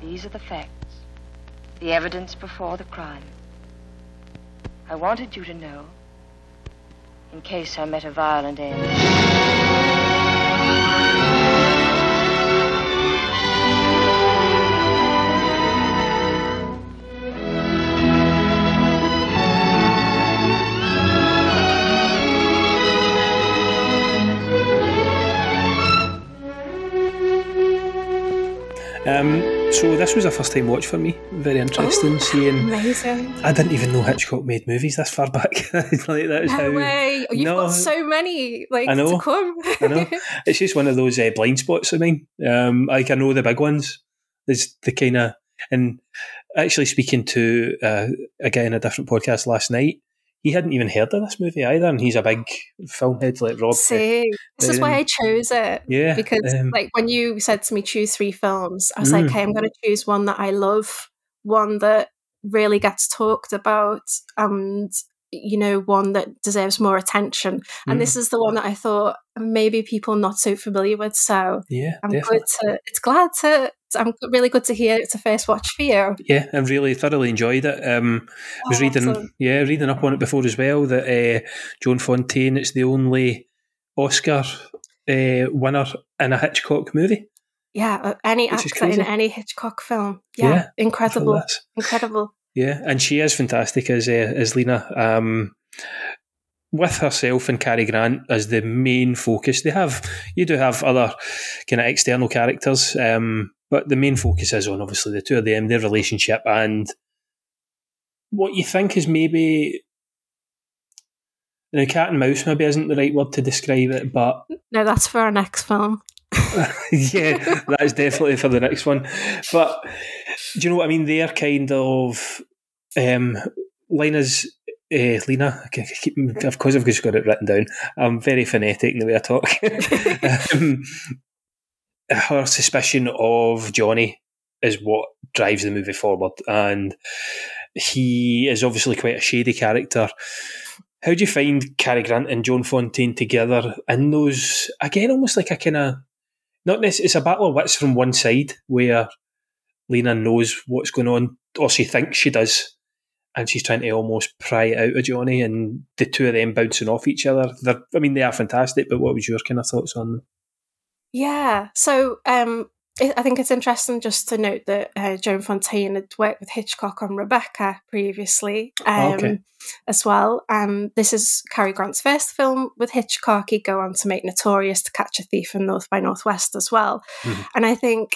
[SPEAKER 6] These are the facts, the evidence before the crime. I wanted you to know, in case I met a violent end.
[SPEAKER 4] Um, so this was a first time watch for me. Very interesting
[SPEAKER 5] Oh,
[SPEAKER 4] seeing.
[SPEAKER 5] Amazing.
[SPEAKER 4] I didn't even know Hitchcock made movies this far back. like that is
[SPEAKER 5] No
[SPEAKER 4] how.
[SPEAKER 5] way. You've
[SPEAKER 4] No.
[SPEAKER 5] got so many like
[SPEAKER 4] I know.
[SPEAKER 5] to come.
[SPEAKER 4] I know. It's just one of those uh, blind spots of mine. Um, like I know the big ones. There's the kind of and actually speaking to uh, a guy in a different podcast last night, he hadn't even heard of this movie either, and he's a big film head like Rob.
[SPEAKER 5] See, this is why
[SPEAKER 4] Um,
[SPEAKER 5] I chose it.
[SPEAKER 4] yeah,
[SPEAKER 5] Because
[SPEAKER 4] um,
[SPEAKER 5] like when you said to me choose three films, I was
[SPEAKER 4] Mm.
[SPEAKER 5] like, okay, I'm gonna choose one that I love, one that really gets talked about, and you know, one that deserves more attention. And
[SPEAKER 4] Mm.
[SPEAKER 5] this is the one that I thought maybe people not so familiar with. So
[SPEAKER 4] yeah,
[SPEAKER 5] I'm
[SPEAKER 4] definitely.
[SPEAKER 5] good to it's glad to I'm really good to hear it's a first watch for you.
[SPEAKER 4] Yeah, I really thoroughly enjoyed it. Um, I was
[SPEAKER 5] Oh,
[SPEAKER 4] reading,
[SPEAKER 5] awesome.
[SPEAKER 4] yeah, reading up on it before as well. That uh, Joan Fontaine, it's the only Oscar uh, winner in a Hitchcock movie.
[SPEAKER 5] Yeah, uh, any actor in any Hitchcock film. Yeah,
[SPEAKER 4] Yeah,
[SPEAKER 5] incredible, incredible.
[SPEAKER 4] Yeah, and she is fantastic as uh, as Lena. Um, with herself and Cary Grant as the main focus, they have you do have other kind of external characters, um, but the main focus is on obviously the two of them, their relationship, and what you think is maybe the cat and mouse. Maybe isn't the right word to describe it, but
[SPEAKER 5] No, that's for our next film.
[SPEAKER 4] yeah, that's definitely for the next one. But do you know what I mean? They're kind of um, Lena's. Uh, Lena, I keep, of course, I've just got it written down. I'm very phonetic in the way I talk. um, her suspicion of Johnny is what drives the movie forward, and he is obviously quite a shady character. How do you find Cary Grant and Joan Fontaine together in those again, almost like a kind of not necessarily, it's a battle of wits from one side where Lena knows what's going on, or she thinks she does, and she's trying to almost pry it out of Johnny, and the two of them bouncing off each other. They're, I mean, they are fantastic, but what was your kind of thoughts on them?
[SPEAKER 5] Yeah. So um, I I think it's interesting just to note that uh, Joan Fontaine had worked with Hitchcock on Rebecca previously um,
[SPEAKER 4] Okay.
[SPEAKER 5] as well. Um, this is Cary Grant's first film with Hitchcock. He'd go on to make Notorious to Catch a Thief and North by Northwest as well.
[SPEAKER 4] Mhm.
[SPEAKER 5] And I think,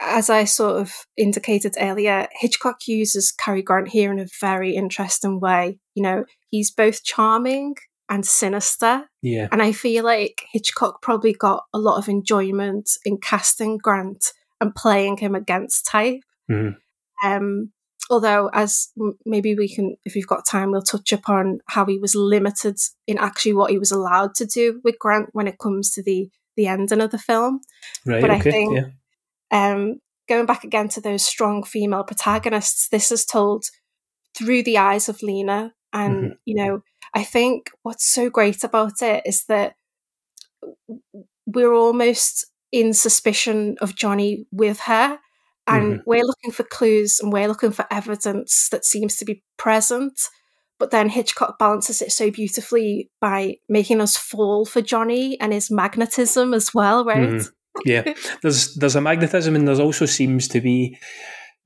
[SPEAKER 5] as I sort of indicated earlier, Hitchcock uses Cary Grant here in a very interesting way. You know, he's both charming and sinister.
[SPEAKER 4] Yeah,
[SPEAKER 5] And I feel like Hitchcock probably got a lot of enjoyment in casting Grant and playing him against type.
[SPEAKER 4] Mhm.
[SPEAKER 5] Um, although, as maybe we can, if we've got time, we'll touch upon how he was limited in actually what he was allowed to do with Grant when it comes to the the ending of the film.
[SPEAKER 4] right.
[SPEAKER 5] But I think-
[SPEAKER 4] yeah,
[SPEAKER 5] Um, going back again to those strong female protagonists, this is told through the eyes of Lena. And,
[SPEAKER 4] Mhm.
[SPEAKER 5] you know, I think what's so great about it is that we're almost in suspicion of Johnny with her. And we're looking for clues and we're looking for evidence that seems to be present. But then Hitchcock balances it so beautifully by making us fall for Johnny and his magnetism as well, right?
[SPEAKER 4] Mhm. yeah. There's there's a magnetism, and there's also seems to be.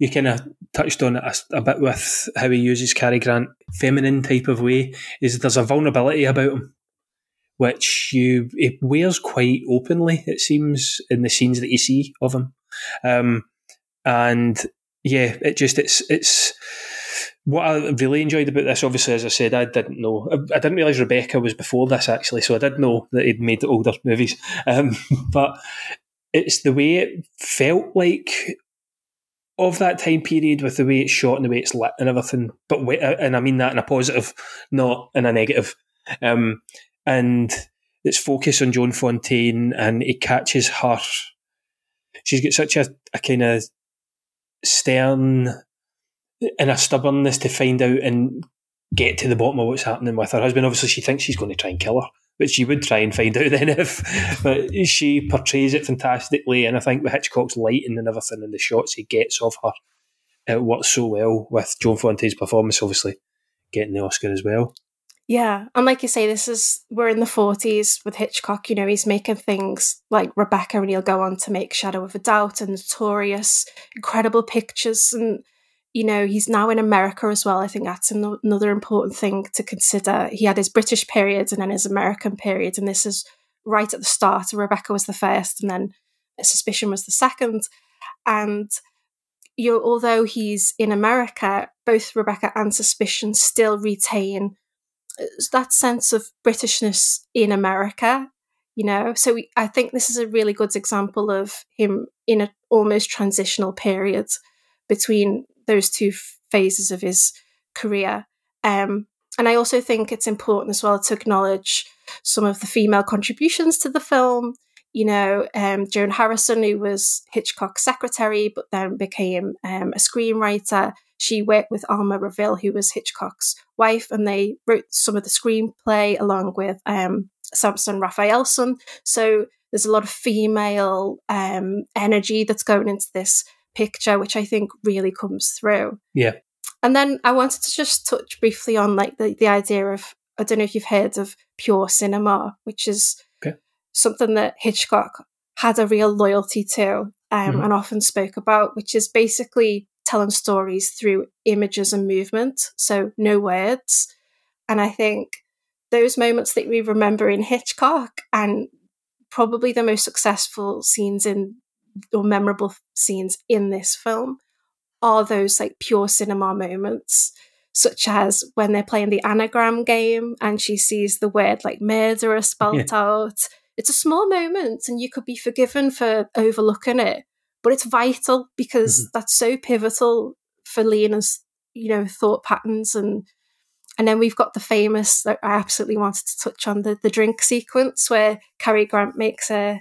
[SPEAKER 4] You kind of touched on it a, a, bit with how he uses Cary Grant feminine type of way. Is there's a vulnerability about him, which you it wears quite openly. It seems in the scenes that you see of him, um, and yeah, it just it's it's what I really enjoyed about this, obviously, as I said, I didn't know. I, I didn't realise Rebecca was before this, actually, so I did know that he'd made older movies. Um, but it's the way it felt like of that time period with the way it's shot and the way it's lit and everything. But uh, and I mean that in a positive, not in a negative. Um, and it's focus on Joan Fontaine, and it catches her. She's got such a, a kind of stern and a stubbornness to find out and get to the bottom of what's happening with her husband. Obviously, she thinks she's going to try and kill her, but she would try and find out then if. But she portrays it fantastically, and I think with Hitchcock's lighting and everything and the shots he gets of her, it works so well with Joan Fontaine's performance, obviously getting the Oscar as well.
[SPEAKER 5] Yeah, and like you say, this is we're in the forties with Hitchcock. You know, he's making things like Rebecca, and he'll go on to make Shadow of a Doubt and Notorious, incredible pictures, and you know, he's now in America as well. I think that's an- another important thing to consider. He had his British period and then his American period, and this is right at the start. Rebecca was the first, and then Suspicion was the second. And you know, although he's in America, both Rebecca and Suspicion still retain uh, that sense of Britishness in America. You know, so we, I think this is a really good example of him in an almost transitional period between those two phases of his career. Um, and I also think it's important as well to acknowledge some of the female contributions to the film. You know, um, Joan Harrison, who was Hitchcock's secretary, but then became um, a screenwriter. She worked with Alma Reville, who was Hitchcock's wife, and they wrote some of the screenplay along with um, Samson Raphaelson. So there's a lot of female um, energy that's going into this picture, which I think really comes through.
[SPEAKER 4] Yeah.
[SPEAKER 5] And then I wanted to just touch briefly on like the, the idea of I don't know if you've heard of pure cinema, which is
[SPEAKER 4] okay.
[SPEAKER 5] something that Hitchcock had a real loyalty to um, mm-hmm. and often spoke about, which is basically telling stories through images and movement, so no words. And I think those moments that we remember in Hitchcock and probably the most successful scenes in or memorable scenes in this film are those like pure cinema moments such as when they're playing the anagram game and she sees the word like murderer spelled yeah. out it's a small moment and you could be forgiven for overlooking it but it's vital because mm-hmm. that's so pivotal for lina's you know thought patterns and and then we've got the famous that i absolutely wanted to touch on the, the drink sequence where Cary Grant makes a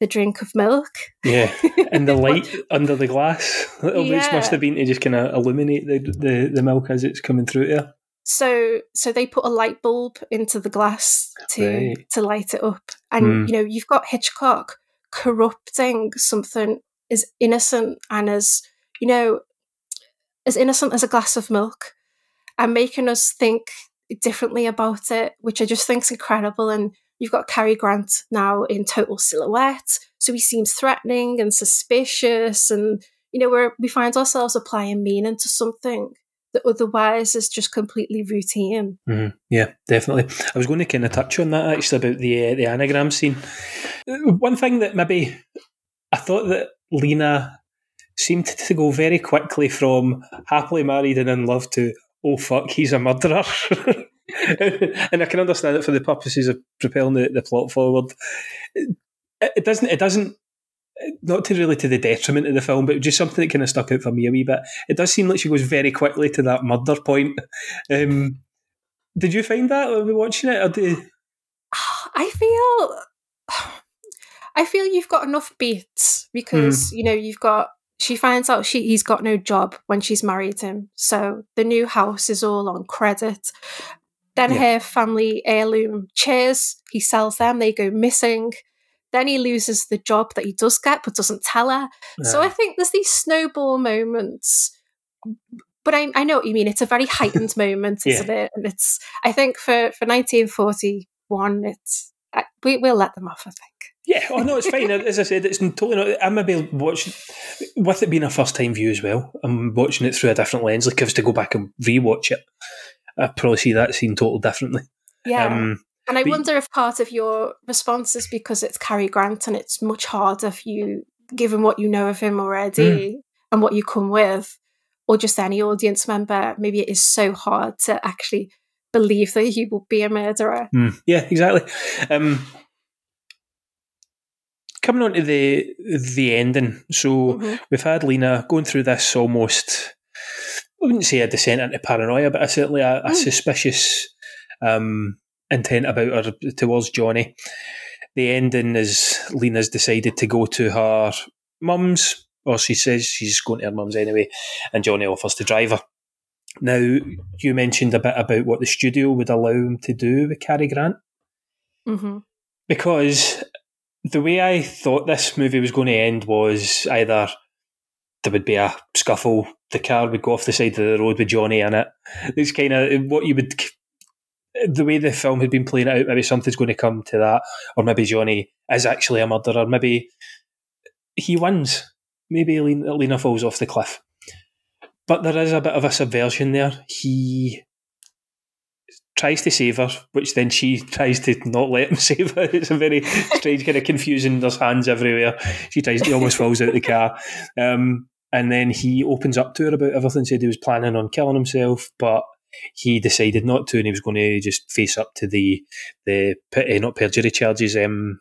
[SPEAKER 5] the drink of milk.
[SPEAKER 4] Yeah, and the light under the glass, yeah. which must have been to just kind of illuminate the, the, the milk as it's coming through there.
[SPEAKER 5] So, so they put a light bulb into the glass to right. to light it up, and mm. you know you've got Hitchcock corrupting something as innocent and as you know as innocent as a glass of milk, and making us think differently about it, which I just think is incredible and You've got Cary Grant now in total silhouette, so he seems threatening and suspicious, and you know where we find ourselves applying meaning to something that otherwise is just completely routine.
[SPEAKER 4] Mm-hmm. Yeah, definitely. I was going to kind of touch on that actually about the uh, the anagram scene. One thing that maybe I thought that Lina seemed to go very quickly from happily married and in love to oh fuck, he's a murderer. and I can understand it for the purposes of propelling the, the plot forward. It, it, doesn't. It doesn't. Not to really to the detriment of the film, but just something that kind of stuck out for me a wee bit. It does seem like she goes very quickly to that murder point. Um, did you find that when we were watching it? Or did...
[SPEAKER 5] I feel. I feel you've got enough beats because mm. you know you've got she finds out she he's got no job when she's married him. So the new house is all on credit. Then yeah. her family heirloom chairs, he sells them, they go missing. Then he loses the job that he does get but doesn't tell her. So I think there's these snowball moments. But I, I know what you mean. It's a very heightened moment, isn't it? And it's, I think for, for 1941, it's, we, we'll let them off, I think.
[SPEAKER 4] Yeah, oh no, it's fine. As I said, it's totally not. I maybe watch with it being a first time view as well. I'm watching it through a different lens. Like if I was to go back and rewatch it, I'd probably see that scene totally differently.
[SPEAKER 5] Yeah.
[SPEAKER 4] Um,
[SPEAKER 5] and I
[SPEAKER 4] but-
[SPEAKER 5] wonder if part of your response is because it's Cary Grant and it's much harder for you, given what you know of him already
[SPEAKER 4] Hmm.
[SPEAKER 5] and what you come with, or just any audience member. Maybe it is so hard to actually believe that he will be a murderer.
[SPEAKER 4] Mm, yeah, exactly. Um, coming on to the the ending, so
[SPEAKER 5] Mhm.
[SPEAKER 4] we've had Lina going through this almost. I wouldn't say a descent into paranoia, but a, certainly a, a
[SPEAKER 5] Mm.
[SPEAKER 4] suspicious um, intent about her towards Johnny. The ending is Lina's decided to go to her mum's, or she says she's going to her mum's anyway, and Johnny offers to drive her. Now, you mentioned a bit about what the studio would allow him to do with Cary Grant
[SPEAKER 5] hmm
[SPEAKER 4] because the way I thought this movie was going to end was either there would be a scuffle, the car would go off the side of the road with Johnny in it. It's kind of what you would. The way the film had been playing out, maybe something's going to come to that, or maybe Johnny is actually a murderer. Maybe he wins. Maybe Lina, falls off the cliff. But there is a bit of a subversion there. He tries to save her, which then she tries to not let him save her. It's a very strange kind of confusing. There's hands everywhere. She tries. He almost falls out of the car, um, and then he opens up to her about everything. Said he was planning on killing himself, but he decided not to, and he was going to just face up to the the uh, not perjury charges. Um,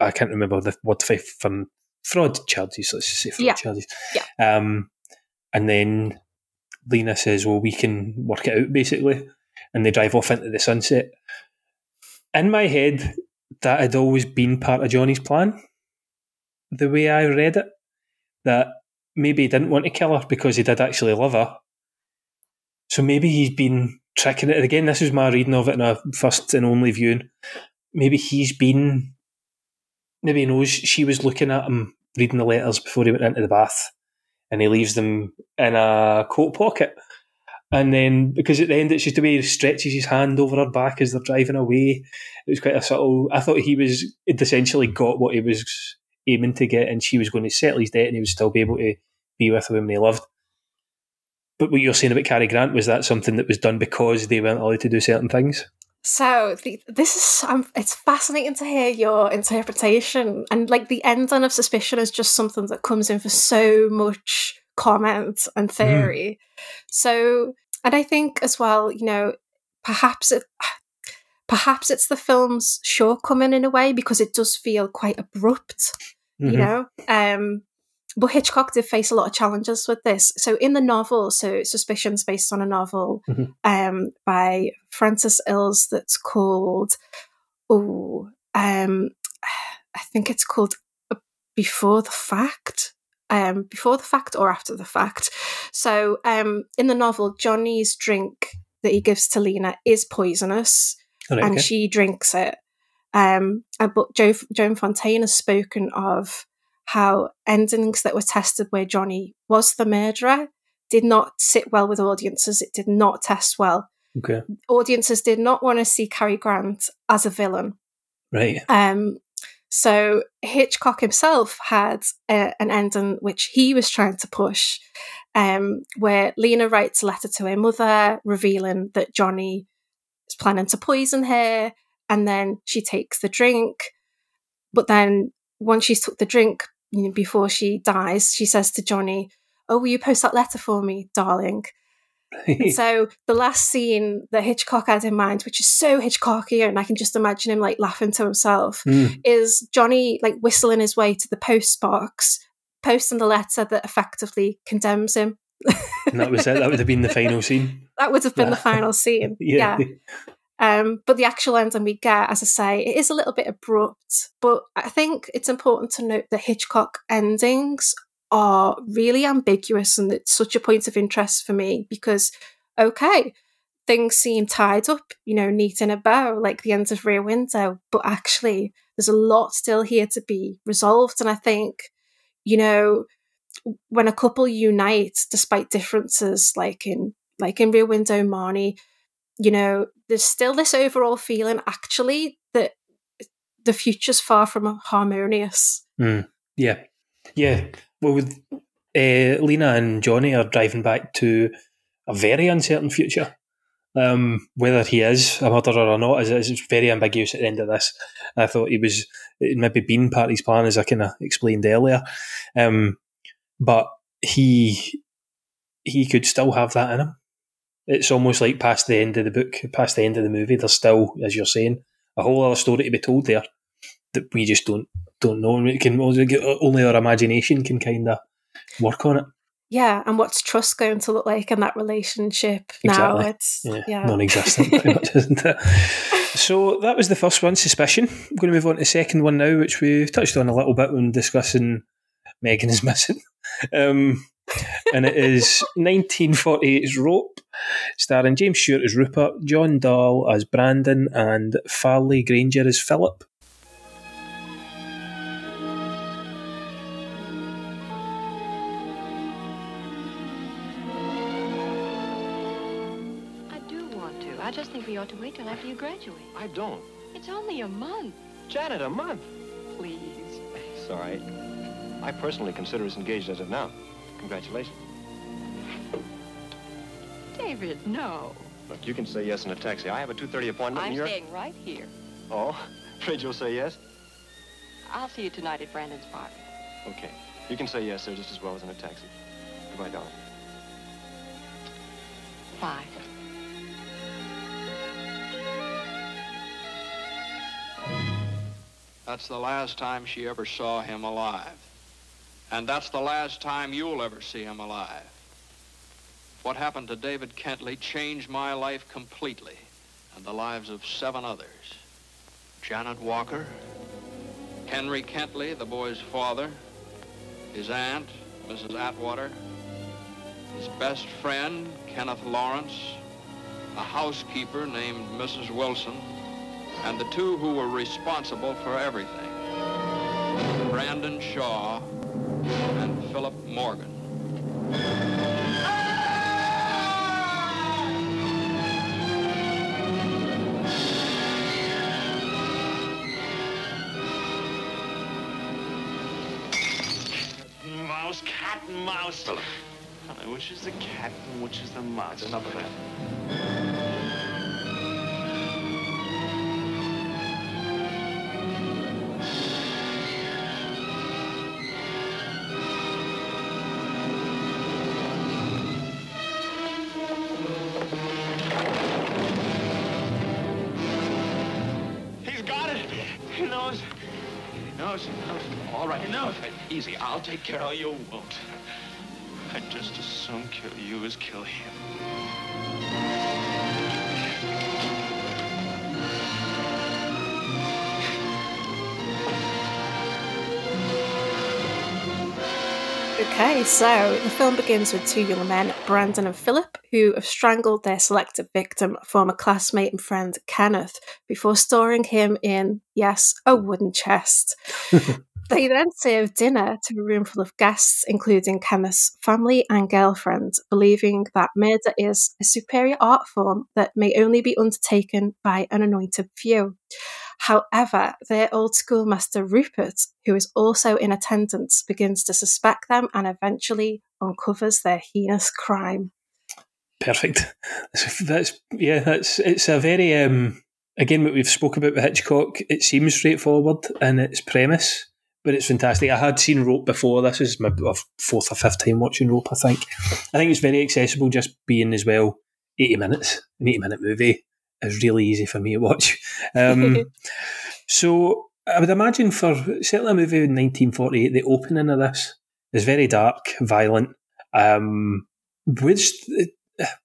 [SPEAKER 4] I can't remember the what for fraud charges. Let's just say fraud
[SPEAKER 5] Yeah.
[SPEAKER 4] charges.
[SPEAKER 5] Yeah.
[SPEAKER 4] Um, and then Lina says, "Well, we can work it out, basically." And they drive off into the sunset. In my head, that had always been part of Johnny's plan. The way I read it, that maybe he didn't want to kill her because he did actually love her. So maybe he's been tricking it. Again, this is my reading of it in a first and only viewing. Maybe he's been, maybe he knows she was looking at him reading the letters before he went into the bath and he leaves them in a coat pocket. And then, because at the end it's just the way he stretches his hand over her back as they're driving away. It was quite a subtle. I thought he was he'd essentially got what he was aiming to get, and she was going to settle his debt, and he would still be able to be with the woman he loved. But what you're saying about Cary Grant was that something that was done because they weren't allowed to do certain things.
[SPEAKER 5] So the, this is um, it's fascinating to hear your interpretation and like the ending of suspicion is just something that comes in for so much comment and theory. So and I think as well, you know, perhaps it perhaps it's the film's shortcoming in a way because it does feel quite abrupt you
[SPEAKER 4] Mhm.
[SPEAKER 5] know um but hitchcock did face a lot of challenges with this so in the novel so suspicions based on a novel
[SPEAKER 4] Mhm.
[SPEAKER 5] um by Francis Iles that's called oh um i think it's called uh, before the fact um before the fact or after the fact so um in the novel johnny's drink that he gives to lina is poisonous
[SPEAKER 4] All right,
[SPEAKER 5] and she drinks it. Um, but Joe, Joan Fontaine has spoken of how endings that were tested where Johnny was the murderer did not sit well with audiences. It did not test well.
[SPEAKER 4] okay.
[SPEAKER 5] Audiences did not want to see Cary Grant as a villain.
[SPEAKER 4] Right.
[SPEAKER 5] Um, so Hitchcock himself had a, an ending which he was trying to push, um, where Lina writes a letter to her mother revealing that Johnny is planning to poison her, and then she takes the drink. But then once she's took the drink, you know, before she dies, she says to Johnny, "Oh, will you post that letter for me, darling?" So the last scene that Hitchcock had in mind, which is so Hitchcockian, and I can just imagine him like laughing to himself,
[SPEAKER 4] Mm.
[SPEAKER 5] is Johnny like whistling his way to the post box, posting the letter that effectively condemns him.
[SPEAKER 4] And that was it. That would have been the final scene.
[SPEAKER 5] That would have been the final scene.
[SPEAKER 4] Yeah.
[SPEAKER 5] yeah. Um, but the actual ending we get, as I say, it is a little bit abrupt. But I think it's important to note that Hitchcock endings are really ambiguous and it's such a point of interest for me because, okay, things seem tied up, you know, neat in a bow, like the end of Rear Window, but actually there's a lot still here to be resolved. And I think, you know, when a couple unite despite differences, like in like in Rear Window, Marnie, you know, there's still this overall feeling actually that the future's far from harmonious.
[SPEAKER 4] Mm, yeah, yeah. Well, with uh, Lina and Johnny are driving back to a very uncertain future. Um, whether he is a murderer or not is, is very ambiguous at the end of this. I thought he was it maybe been part of his plan, as I kind of explained earlier. Um, but he he could still have that in him. It's almost like past the end of the book, past the end of the movie. There's still, as you're saying, a whole other story to be told there that we just don't don't know. We can only our imagination can kind of work on it.
[SPEAKER 5] Yeah, and what's trust going to look like in that relationship now? It's
[SPEAKER 4] Yeah,
[SPEAKER 5] yeah.
[SPEAKER 4] non-existent, pretty much, isn't it? So that was the first one, suspicion. I'm going to move on to the second one now, which we touched on a little bit when discussing Megan is missing, um, and it is 1948's Rope, starring James Stewart as Rupert, John Dall as Brandon, and Farley Granger as Philip.
[SPEAKER 8] Don't.
[SPEAKER 6] It's only a month.
[SPEAKER 8] Janet, a month. Please. It's all right. I personally consider us engaged as of now. Congratulations.
[SPEAKER 6] David, no.
[SPEAKER 8] Look, you can say yes in a taxi. I have a 2.30 appointment
[SPEAKER 6] I'm
[SPEAKER 8] and you're...
[SPEAKER 6] staying right here.
[SPEAKER 8] Oh, afraid you'll say yes?
[SPEAKER 6] I'll see you tonight at Brandon's party.
[SPEAKER 8] Okay. You can say yes there just as well as in a taxi. Goodbye, darling.
[SPEAKER 6] Bye.
[SPEAKER 9] That's the last time she ever saw him alive. And that's the last time you'll ever see him alive. What happened to David Kentley changed my life completely and the lives of seven others. Janet Walker, Henry Kentley, the boy's father, his aunt, Mrs. Atwater, his best friend, Kenneth Lawrence, a housekeeper named Mrs. Wilson, and the two who were responsible for everything, Brandon Shaw and Philip Morgan.
[SPEAKER 10] Mouse, cat and mouse. Honey, which is the cat and which is the mouse?
[SPEAKER 8] Enough of that.
[SPEAKER 10] Easy. I'll take care of you. Won't. I'd just as soon kill you as kill him.
[SPEAKER 5] Okay, so the film begins with two young men, Brandon and Philip, who have strangled their selected victim, former classmate and friend Kenneth, before storing him in, yes, a wooden chest. they then serve dinner to a room full of guests, including Kenneth's family and girlfriend, believing that murder is a superior art form that may only be undertaken by an anointed few. However, their old schoolmaster Rupert, who is also in attendance, begins to suspect them and eventually uncovers their heinous crime.
[SPEAKER 4] Perfect. That's, yeah. That's it's a very um, again what we've spoke about with Hitchcock. It seems straightforward in its premise, but it's fantastic. I had seen Rope before. This is my fourth or fifth time watching Rope. I think. I think it's very accessible, just being as well eighty minutes, an eighty minute movie is really easy for me to watch. Um, so I would imagine for certainly a movie in 1948, the opening of this is very dark, violent. Um, which,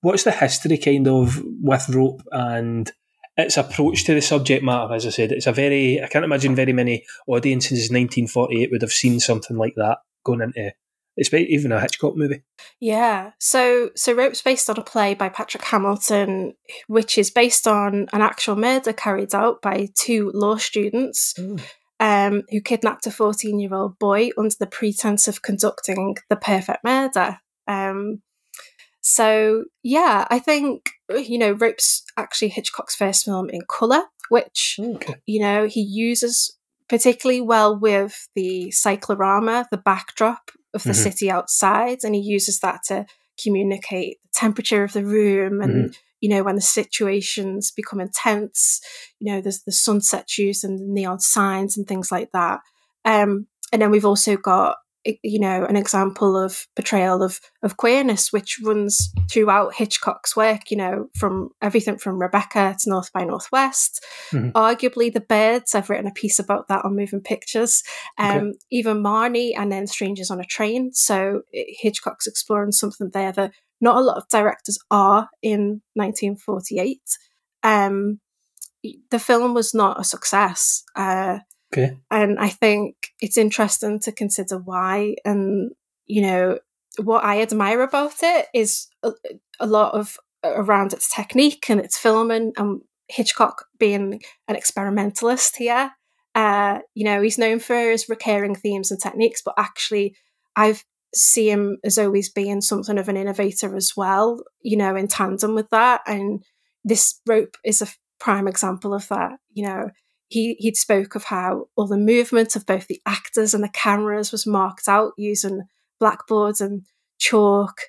[SPEAKER 4] what's the history kind of with rope and its approach to the subject matter? As I said, it's a very I can't imagine very many audiences in 1948 would have seen something like that going into. It's even a Hitchcock movie.
[SPEAKER 5] Yeah. So so Rope's based on a play by Patrick Hamilton, which is based on an actual murder carried out by two law students um, who kidnapped a 14 year old boy under the pretense of conducting the perfect murder. Um, so yeah, I think you know Rope's actually Hitchcock's first film in color, which
[SPEAKER 4] Okay.
[SPEAKER 5] you know he uses particularly well with the cyclorama, the backdrop of the
[SPEAKER 4] Mhm.
[SPEAKER 5] city outside, and he uses that to communicate the temperature of the room and you know when the situations become intense you know there's the sunset used and the neon signs and things like that um and then we've also got you know an example of portrayal of of queerness which runs throughout hitchcock's work you know from everything from rebecca to north by northwest.
[SPEAKER 4] Mhm.
[SPEAKER 5] arguably the birds i've written a piece about that on moving pictures. Um
[SPEAKER 4] Okay.
[SPEAKER 5] even marnie and then strangers on a train. So hitchcock's exploring something there that not a lot of directors are in 1948 um the film was not a success. Uh
[SPEAKER 4] Okay.
[SPEAKER 5] and I think it's interesting to consider why. And you know, what I admire about it is a, a lot of around its technique and its filming, and Hitchcock being an experimentalist here. Uh, you know, he's known for his recurring themes and techniques, but actually, I've see him as always being something of an innovator as well. You know, in tandem with that, and this rope is a prime example of that. You know, he he'd spoke of how all the movement of both the actors and the cameras was marked out using blackboards and chalk.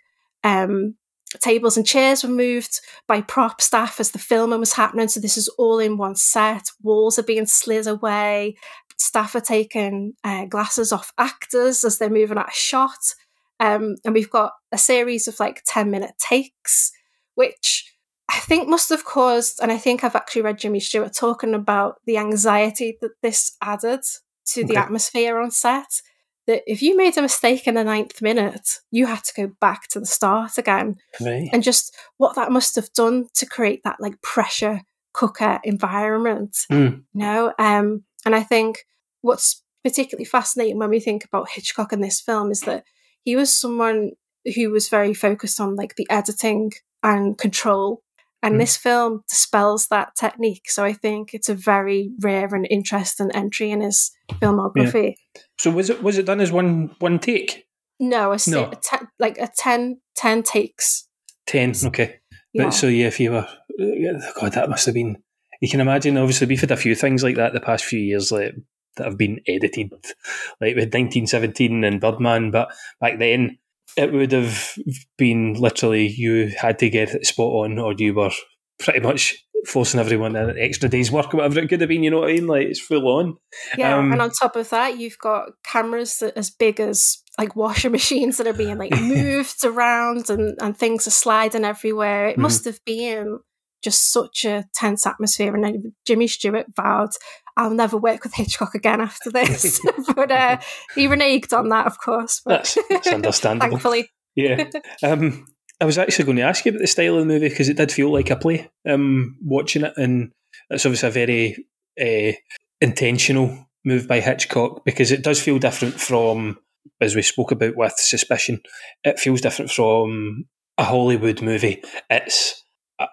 [SPEAKER 5] Um, tables and chairs were moved by prop staff as the filming was happening. So this is all in one set. Walls are being slid away. Staff are taking uh, glasses off actors as they're moving out a shot. Um, and we've got a series of like 10 minute takes, which I think must have caused, and I think I've actually read Jimmy Stewart talking about the anxiety that this added to the
[SPEAKER 4] Okay.
[SPEAKER 5] atmosphere on set. That if you made a mistake in the ninth minute, you had to go back to the start again.
[SPEAKER 4] Right.
[SPEAKER 5] And just what that must have done to create that like pressure cooker environment.
[SPEAKER 4] Mm.
[SPEAKER 5] You know? Um, and I think what's particularly fascinating when we think about Hitchcock in this film is that he was someone who was very focused on like the editing and control. And
[SPEAKER 4] Mm.
[SPEAKER 5] this film dispels that technique. So I think it's a very rare and interesting entry in his filmography.
[SPEAKER 4] So was it was it done as one one take?
[SPEAKER 5] No, a,
[SPEAKER 4] No.
[SPEAKER 5] a te- like a 10, 10 takes.
[SPEAKER 4] Ten. Okay.
[SPEAKER 5] Yeah.
[SPEAKER 4] But so yeah, if you were, God, that must have been. You can imagine. Obviously, we've had a few things like that the past few years, like that have been edited, like with 1917 and Birdman. But back then, it would have been literally you had to get it spot on, or you were pretty much forcing everyone an extra day's work, or whatever it could have been. You know what I mean? Like it's full on.
[SPEAKER 5] Yeah,
[SPEAKER 4] Um,
[SPEAKER 5] and on top of that, you've got cameras that as big as like washer machines that are being like moved around and, and things are sliding everywhere. It
[SPEAKER 4] Mhm.
[SPEAKER 5] must have been just such a tense atmosphere. And then Jimmy Stewart vowed, I'll never work with Hitchcock again after this. but uh, he reneged on that, of course. But
[SPEAKER 4] That's, that's understandable.
[SPEAKER 5] thankfully.
[SPEAKER 4] yeah. Um, I was actually going to ask you about the style of the movie because it did feel like a play. Um, watching it, and it's obviously a very uh, intentional move by Hitchcock because it does feel different from, as we spoke about with Suspicion, it feels different from a Hollywood movie. It's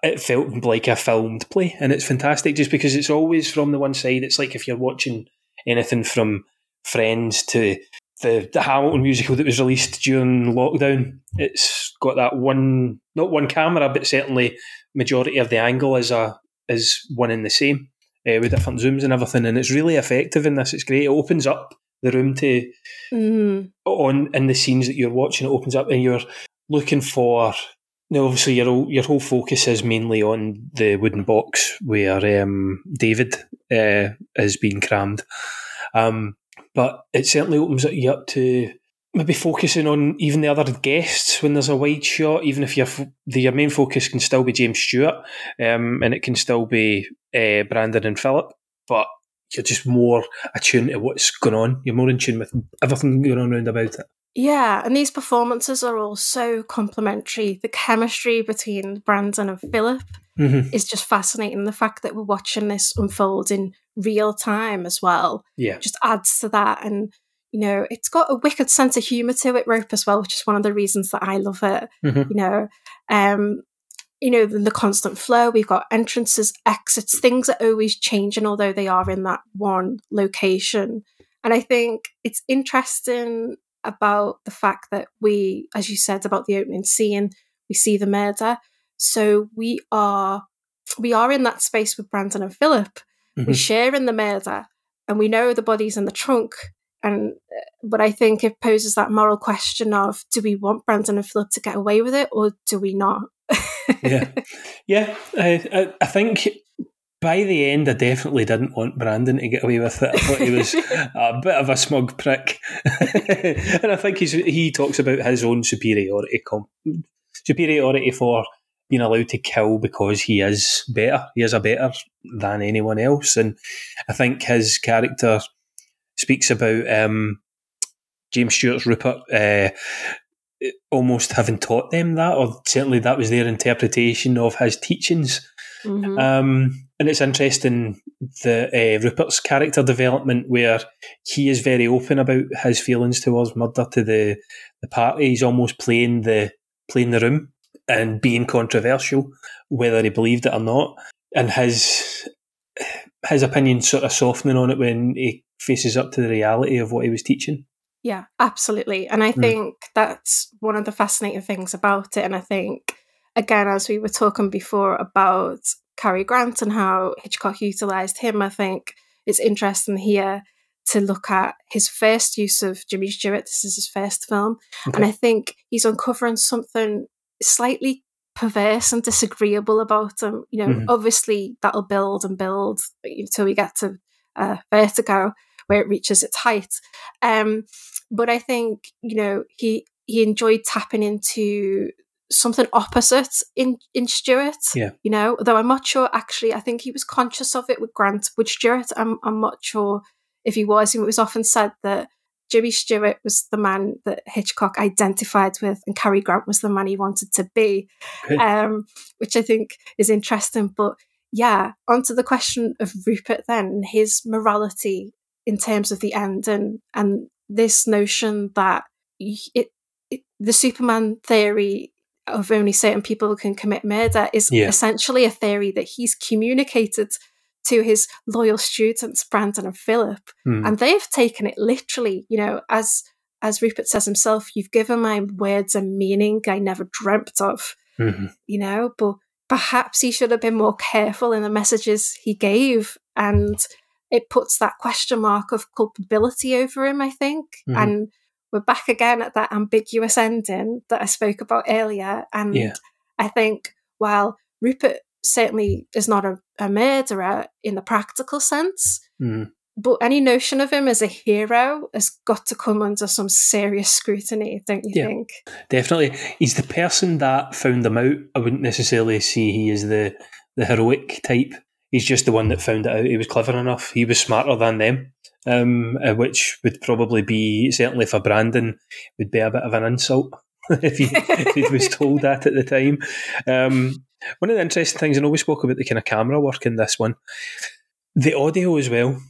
[SPEAKER 4] it felt like a filmed play, and it's fantastic just because it's always from the one side. It's like if you're watching anything from Friends to the, the Hamilton musical that was released during lockdown. It's got that one, not one camera, but certainly majority of the angle is a is one and the same uh, with different zooms and everything, and it's really effective in this. It's great. It opens up the room to
[SPEAKER 5] Mm,
[SPEAKER 4] on in the scenes that you're watching. It opens up, and you're looking for. Now, obviously, your whole, your whole focus is mainly on the wooden box where um, David uh, is being crammed. Um, but it certainly opens you up to maybe focusing on even the other guests when there's a wide shot, even if your the, your main focus can still be James Stewart, um, and it can still be uh, Brandon and Philip, but you're just more attuned to what's going on. You're more in tune with everything going on around about it.
[SPEAKER 5] Yeah, and these performances are all so complementary. The chemistry between Brandon and Philip
[SPEAKER 4] Mhm.
[SPEAKER 5] is just fascinating. The fact that we're watching this unfold in real time as well
[SPEAKER 4] Yeah.
[SPEAKER 5] just adds to that. And, you know, it's got a wicked sense of humour to it, Rope, as well, which is one of the reasons that I love it.
[SPEAKER 4] Mhm.
[SPEAKER 5] You know, um, you know, the, the constant flow. We've got entrances, exits, things are always changing, although they are in that one location. And I think it's interesting about the fact that we, as you said about the opening scene, we see the murder. So we are we are in that space with Brandon and Philip, We
[SPEAKER 4] Mhm.
[SPEAKER 5] share in the murder, and we know the body's in the trunk. And uh, but I think it poses that moral question of: Do we want Brandon and Philip to get away with it, or do we not?
[SPEAKER 4] yeah, yeah. I, I, I think by the end, I definitely didn't want Brandon to get away with it. I thought he was a bit of a smug prick, and I think he's, he talks about his own superiority, com- superiority for being allowed to kill because he is better. He is a better than anyone else, and I think his character speaks about um, James Stewart's Rupert. Uh, almost having taught them that, or certainly that was their interpretation of his teachings.
[SPEAKER 5] Mhm.
[SPEAKER 4] Um, and it's interesting the uh, Rupert's character development, where he is very open about his feelings towards murder to the the party. He's almost playing the playing the room and being controversial, whether he believed it or not. And his his opinion sort of softening on it when he faces up to the reality of what he was teaching.
[SPEAKER 5] Yeah, absolutely. And I
[SPEAKER 4] Mm.
[SPEAKER 5] think that's one of the fascinating things about it. And I think, again, as we were talking before about Cary Grant and how Hitchcock utilized him, I think it's interesting here to look at his first use of Jimmy Stewart. This is his first film. And I think he's uncovering something slightly perverse and disagreeable about him. You know,
[SPEAKER 11] Mhm.
[SPEAKER 5] obviously that'll build and build until we get to uh, Vertigo, where it reaches its height. Um, but I think you know he he enjoyed tapping into something opposite in in Stewart.
[SPEAKER 4] Yeah.
[SPEAKER 5] You know, though I'm not sure. Actually, I think he was conscious of it with Grant. With Stewart, I'm I'm not sure if he was. It was often said that Jimmy Stewart was the man that Hitchcock identified with, and Cary Grant was the man he wanted to be,
[SPEAKER 11] Okay.
[SPEAKER 5] um, which I think is interesting. But yeah, onto the question of Rupert then, his morality in terms of the end, and and this notion that it, it the Superman theory of only certain people can commit murder is
[SPEAKER 11] Yeah.
[SPEAKER 5] essentially a theory that he's communicated to his loyal students, Brandon and Philip,
[SPEAKER 11] Hmm.
[SPEAKER 5] and they've taken it literally. You know, as as Rupert says himself, "You've given my words a meaning I never dreamt of."
[SPEAKER 4] Mhm.
[SPEAKER 5] You know, but perhaps he should have been more careful in the messages he gave, and it puts that question mark of culpability over him. I think,
[SPEAKER 11] Mhm.
[SPEAKER 5] and we're back again at that ambiguous ending that I spoke about earlier, and
[SPEAKER 11] Yeah.
[SPEAKER 5] I think while Rupert certainly is not a, a murderer in the practical sense,
[SPEAKER 4] Mm.
[SPEAKER 5] but any notion of him as a hero has got to come under some serious scrutiny, don't you
[SPEAKER 4] Yeah.
[SPEAKER 5] think?
[SPEAKER 4] Definitely, he's the person that found them out. I wouldn't necessarily see he is the the heroic type. He's just the one that found it out. He was clever enough. He was smarter than them, um, uh, which would probably be certainly for Brandon would be a bit of an insult if he, if he was told that at the time. Um, one of the interesting things, I know we spoke about the kind of camera work in this one, the audio as well,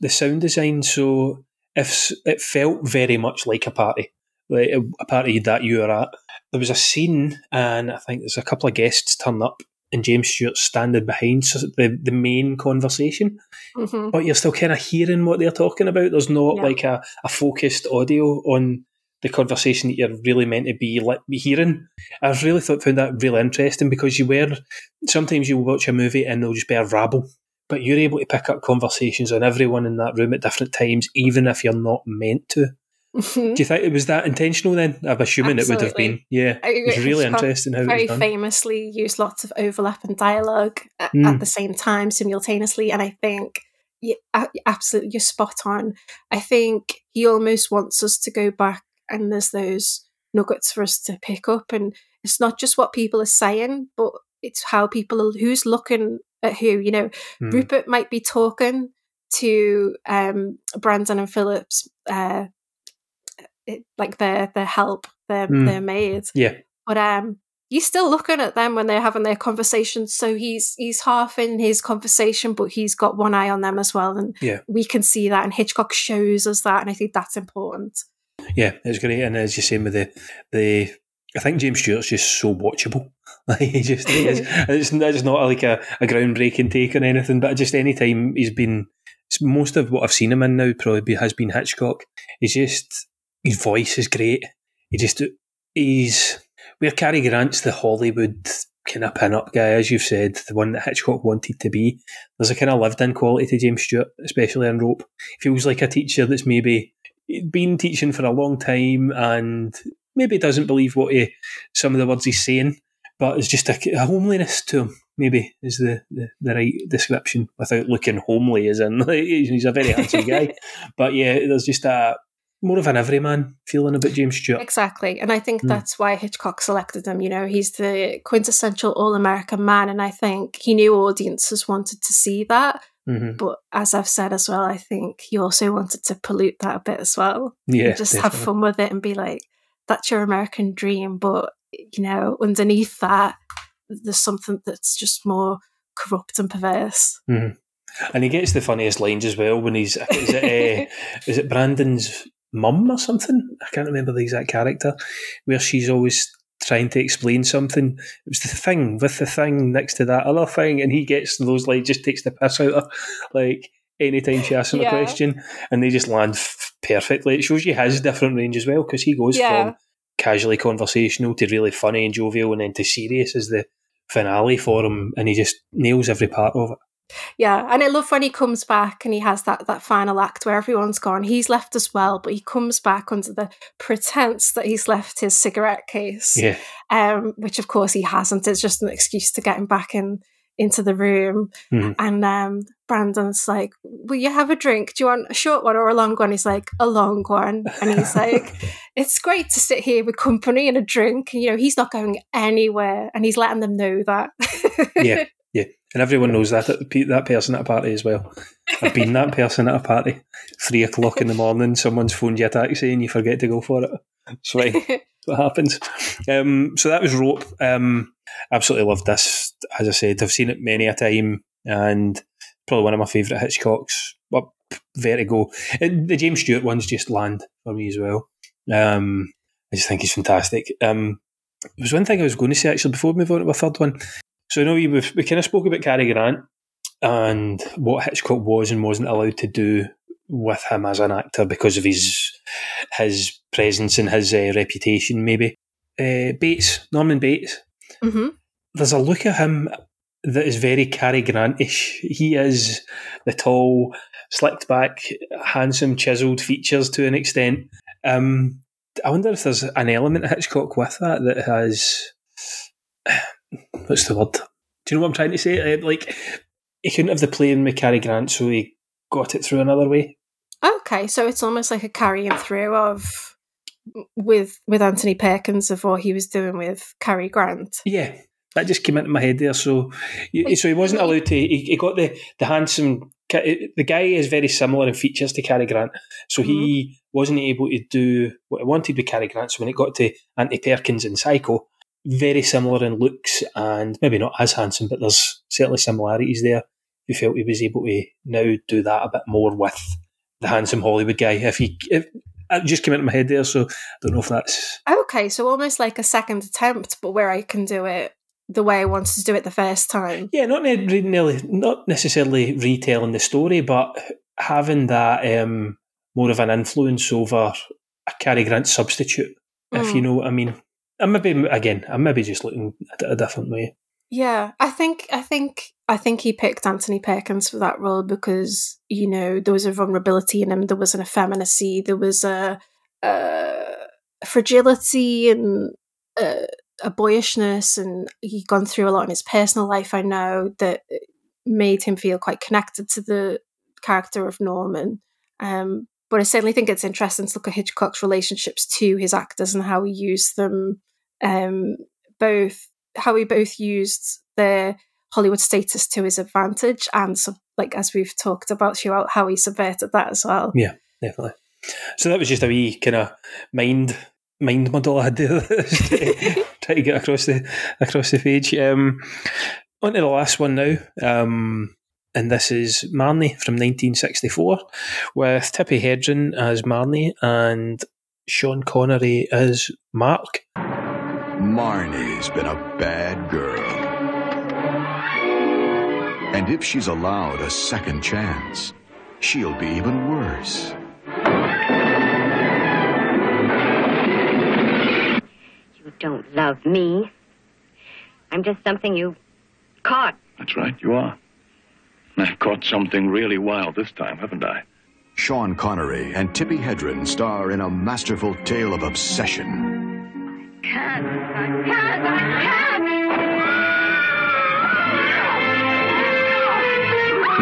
[SPEAKER 4] the sound design. So if it felt very much like a party, like a, party that you were at. There was a scene, and I think there's a couple of guests turn up, and James Stewart standing behind the the main conversation,
[SPEAKER 5] Mhm.
[SPEAKER 4] but you're still kind of hearing what they're talking about. There's not
[SPEAKER 5] Yeah.
[SPEAKER 4] like a, a focused audio on the conversation that you're really meant to be hearing. I really thought found that really interesting because you were sometimes you watch a movie and there'll just be a rabble, but you're able to pick up conversations on everyone in that room at different times, even if you're not meant to.
[SPEAKER 5] Mhm.
[SPEAKER 4] Do you think it was that intentional then? I'm assuming it would have been. Yeah,
[SPEAKER 5] I-
[SPEAKER 4] it was really interesting how it
[SPEAKER 5] very famously used lots of overlap and dialogue at,
[SPEAKER 4] Mm.
[SPEAKER 5] at the same time simultaneously and i think yeah, absolutely you're spot on i think he almost wants us to go back and there's those nuggets for us to pick up and it's not just what people are saying but it's how people are who's looking at who you know
[SPEAKER 11] Mm.
[SPEAKER 5] rupert might be talking to um brandon and phillips uh it, like their their help their
[SPEAKER 4] Mm.
[SPEAKER 5] their maid
[SPEAKER 4] Yeah,
[SPEAKER 5] but um he's still looking at them when they're having their conversation so he's he's half in his conversation but he's got one eye on them as well and
[SPEAKER 4] Yeah.
[SPEAKER 5] we can see that and hitchcock shows us that and i think that's important
[SPEAKER 4] yeah, it's great. And as you're saying with the the, I think James Stewart's just so watchable. Like he just he is. It's, it's not like a, a groundbreaking take or anything, but just any time he's been, most of what I've seen him in now probably has been Hitchcock. He's just his voice is great. He just he's where Cary Grant's the Hollywood kind of pin up guy, as you've said, the one that Hitchcock wanted to be. There's a kind of lived in quality to James Stewart, especially in Rope. Feels like a teacher that's maybe been teaching for a long time and maybe doesn't believe what he, some of the words he's saying, but it's just a, a homeliness to him. Maybe is the, the, the right description without looking homely, as in he's a very handsome guy. But yeah, there's just a more of an everyman feeling about James Stewart.
[SPEAKER 5] Exactly. And I think
[SPEAKER 4] Mm.
[SPEAKER 5] that's why Hitchcock selected him. You know, he's the quintessential all American man. And I think he knew audiences wanted to see that.
[SPEAKER 4] Mhm.
[SPEAKER 5] But as I've said as well, I think he also wanted to pollute that a bit as well.
[SPEAKER 4] Yeah,
[SPEAKER 5] just have fun with it and be like, that's your American dream. But, you know, underneath that, there's something that's just more corrupt and perverse.
[SPEAKER 4] Mhm. And he gets the funniest lines as well when he's is it uh, is it Brandon's mum or something? I can't remember the exact character where she's always trying to explain something. It was the thing with the thing next to that other thing, and he gets those like just takes the piss out of her, like anytime she asks him
[SPEAKER 5] Yeah.
[SPEAKER 4] a question, and they just land f- perfectly. It shows you his different range as well because he goes
[SPEAKER 5] Yeah.
[SPEAKER 4] from casually conversational to really funny and jovial, and then to serious as the finale for him, and he just nails every part of it.
[SPEAKER 5] Yeah, and I love when he comes back and he has that that final act where everyone's gone. He's left as well, but he comes back under the pretense that he's left his cigarette case.
[SPEAKER 4] Yeah.
[SPEAKER 5] Um, which of course he hasn't. It's just an excuse to get him back in into the room.
[SPEAKER 4] Mhm.
[SPEAKER 5] And um, Brandon's like, "Will you have a drink? Do you want a short one or a long one?" He's like, "A long one." And he's like, "It's great to sit here with company and a drink." And, you know, he's not going anywhere, and he's letting them know that.
[SPEAKER 4] yeah, yeah, and everyone knows that that person at a party as well. I've been that person at a party. Three o'clock in the morning, someone's phoned you a taxi and you forget to go for it. It's fine. That's what happens. Um, so that was Rope. Um, absolutely loved this. As I said, I've seen it many a time, and probably one of my favourite Hitchcocks. Well, Vertigo. And the James Stewart ones just land for me as well. Um, I just think he's fantastic. Um, there was one thing I was going to say actually before we move on to a third one. So I know we we kind of spoke about Cary Grant and what Hitchcock was and wasn't allowed to do with him as an actor because of his his presence and his uh, reputation. Maybe uh, Bates, Norman Bates.
[SPEAKER 5] hmm
[SPEAKER 4] There's a look at him that is very Cary Grant-ish. He is the tall, slicked back, handsome, chiselled features to an extent. Um, I wonder if there's an element of Hitchcock with that that has what's the word? Do you know what I'm trying to say? Uh, Like he couldn't have the plane with Cary Grant, so he got it through another way.
[SPEAKER 5] Okay, so it's almost like a carrying through of with with Anthony Perkins of what he was doing with Cary Grant.
[SPEAKER 4] Yeah, that just came into my head there. So, you- so he wasn't allowed to. He, he got the the handsome. The guy is very similar in features to Cary Grant, so he wasn't able to do what he wanted with Cary Grant. So when it got to Anthony Perkins and Psycho, very similar in looks and maybe not as handsome, but there's certainly similarities there. He felt he was able to now do that a bit more with the handsome Hollywood guy. If he, if, it just came into my head there, so I don't know if that's
[SPEAKER 5] Okay, so almost like a second attempt, but where I can do it the way I wanted to do it the first time.
[SPEAKER 4] Yeah, not really, not necessarily retelling the story, but having that um, more of an influence over a Cary Grant substitute, if you
[SPEAKER 5] Mm.
[SPEAKER 4] know what I mean. I'm maybe again, I'm maybe just looking at it a different way.
[SPEAKER 5] Yeah, I think I think I think he picked Anthony Perkins for that role because you know there was a vulnerability in him, there was an effeminacy, there was a, a fragility and a, a boyishness, and he'd gone through a lot in his personal life. I know that made him feel quite connected to the character of Norman. Um, but I certainly think it's interesting to look at Hitchcock's relationships to his actors and how he used them, um, both how he both used their Hollywood status to his advantage, and like as we've talked about throughout, how he subverted that as well.
[SPEAKER 4] Yeah, definitely. So that was just a wee kind of mind mind model I had there, try to get across the across the page. Um, on to the last one now. Um, and this is Marnie from 1964 with Tippi Hedren as Marnie and Sean Connery as Mark.
[SPEAKER 11] Marnie's been a bad girl. And if she's allowed a second chance, she'll be even worse.
[SPEAKER 12] You don't love me. I'm just something you caught.
[SPEAKER 13] That's right, you are. I've caught something really wild this time, haven't I?
[SPEAKER 11] Sean Connery and Tippi Hedren star in a masterful tale of obsession.
[SPEAKER 12] Can't. I can't. I can't.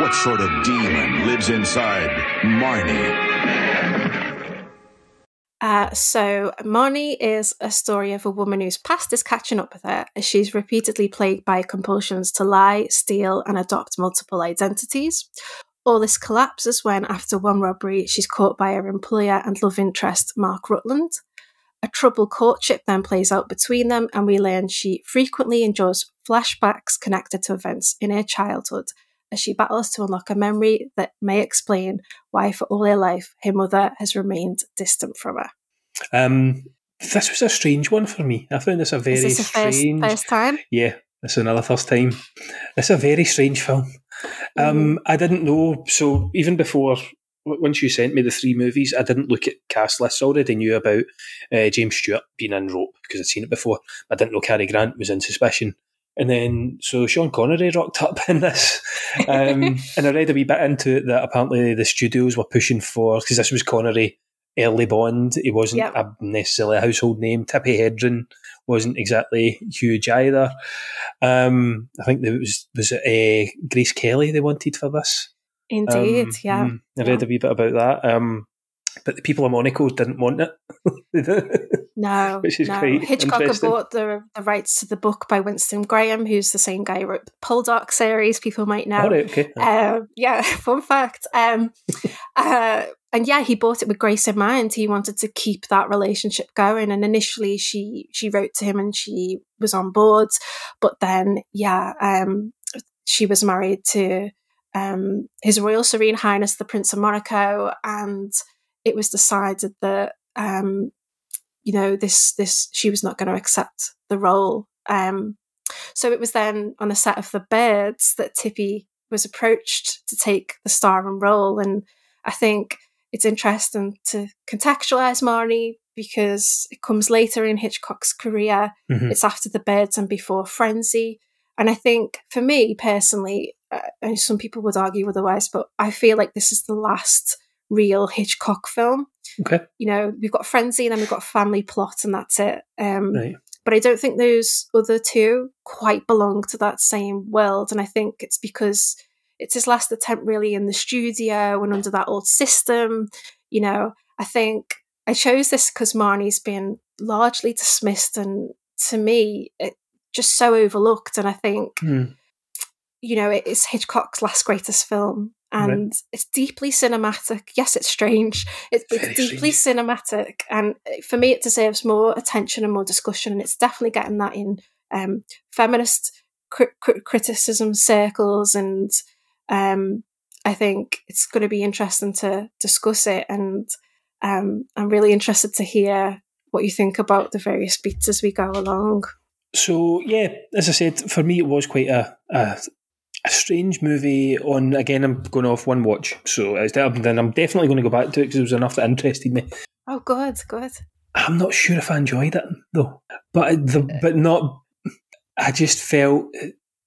[SPEAKER 11] What sort of demon lives inside Marnie?
[SPEAKER 5] Uh, so, Marnie is a story of a woman whose past is catching up with her as she's repeatedly plagued by compulsions to lie, steal, and adopt multiple identities. All this collapses when, after one robbery, she's caught by her employer and love interest, Mark Rutland. A troubled courtship then plays out between them, and we learn she frequently endures flashbacks connected to events in her childhood as she battles to unlock a memory that may explain why, for all her life, her mother has remained distant from her.
[SPEAKER 4] Um, this was a strange one for me. I found this a very
[SPEAKER 5] Is this a first,
[SPEAKER 4] strange.
[SPEAKER 5] first time?
[SPEAKER 4] Yeah, this is another first time. It's a very strange film. Um, I didn't know. So even before, once you sent me the three movies, I didn't look at cast lists. I already knew about uh, James Stewart being in Rope because I'd seen it before. I didn't know Cary Grant was in Suspicion. And then, so Sean Connery rocked up in this. Um, and I read a wee bit into it that apparently the studios were pushing for, because this was Connery early Bond. He wasn't
[SPEAKER 5] Yep.
[SPEAKER 4] a, necessarily a household name. Tippi Hedren wasn't exactly huge either. Um, I think there was was it uh, Grace Kelly they wanted for this.
[SPEAKER 5] Indeed,
[SPEAKER 4] Um,
[SPEAKER 5] yeah.
[SPEAKER 4] mm, I read a wee bit about that. Um, but the people of Monaco didn't want it.
[SPEAKER 5] No,
[SPEAKER 4] Which is
[SPEAKER 5] no.
[SPEAKER 4] quite
[SPEAKER 5] Hitchcock bought the, the rights to the book by Winston Graham, who's the same guy who wrote the Poldark series. People might know.
[SPEAKER 4] Right, okay.
[SPEAKER 5] Um, yeah, fun fact. Um, uh, and yeah, he bought it with Grace in mind. He wanted to keep that relationship going. And initially, she she wrote to him and she was on board. But then, yeah, um, she was married to um, His Royal Serene Highness the Prince of Monaco, and it was decided that um, you know this this she was not going to accept the role. Um, so it was then on the set of The Birds that Tippi was approached to take the starring role, and I think it's interesting to contextualize Marnie because it comes later in Hitchcock's career.
[SPEAKER 14] Mhm.
[SPEAKER 5] It's after The Birds and before Frenzy, and I think for me personally, uh, and some people would argue otherwise, but I feel like this is the last real Hitchcock film.
[SPEAKER 4] Okay.
[SPEAKER 5] You know, we've got Frenzy and then we've got Family Plot, and that's it. Um,
[SPEAKER 4] Right.
[SPEAKER 5] But I don't think those other two quite belong to that same world. And I think it's because it's his last attempt really in the studio and under that old system. You know, I think I chose this because Marnie's been largely dismissed and to me, it just so overlooked. And I think
[SPEAKER 4] Hmm.
[SPEAKER 5] You know, it is Hitchcock's last greatest film. And it's deeply cinematic. Yes, it's strange. It's, it's deeply cinematic. And for me, it deserves more attention and more discussion. And it's definitely getting that in um, feminist cri- cri- criticism circles. And um, I think it's going to be interesting to discuss it. And um, I'm really interested to hear what you think about the various beats as we go along.
[SPEAKER 4] So yeah, as I said, for me it was quite a a, a strange movie. On again, I'm going off one watch, so it's, then I'm definitely going to go back to it because there was enough that interested me.
[SPEAKER 5] Oh, God, God!
[SPEAKER 4] I'm not sure if I enjoyed it though, but the uh. but not. I just felt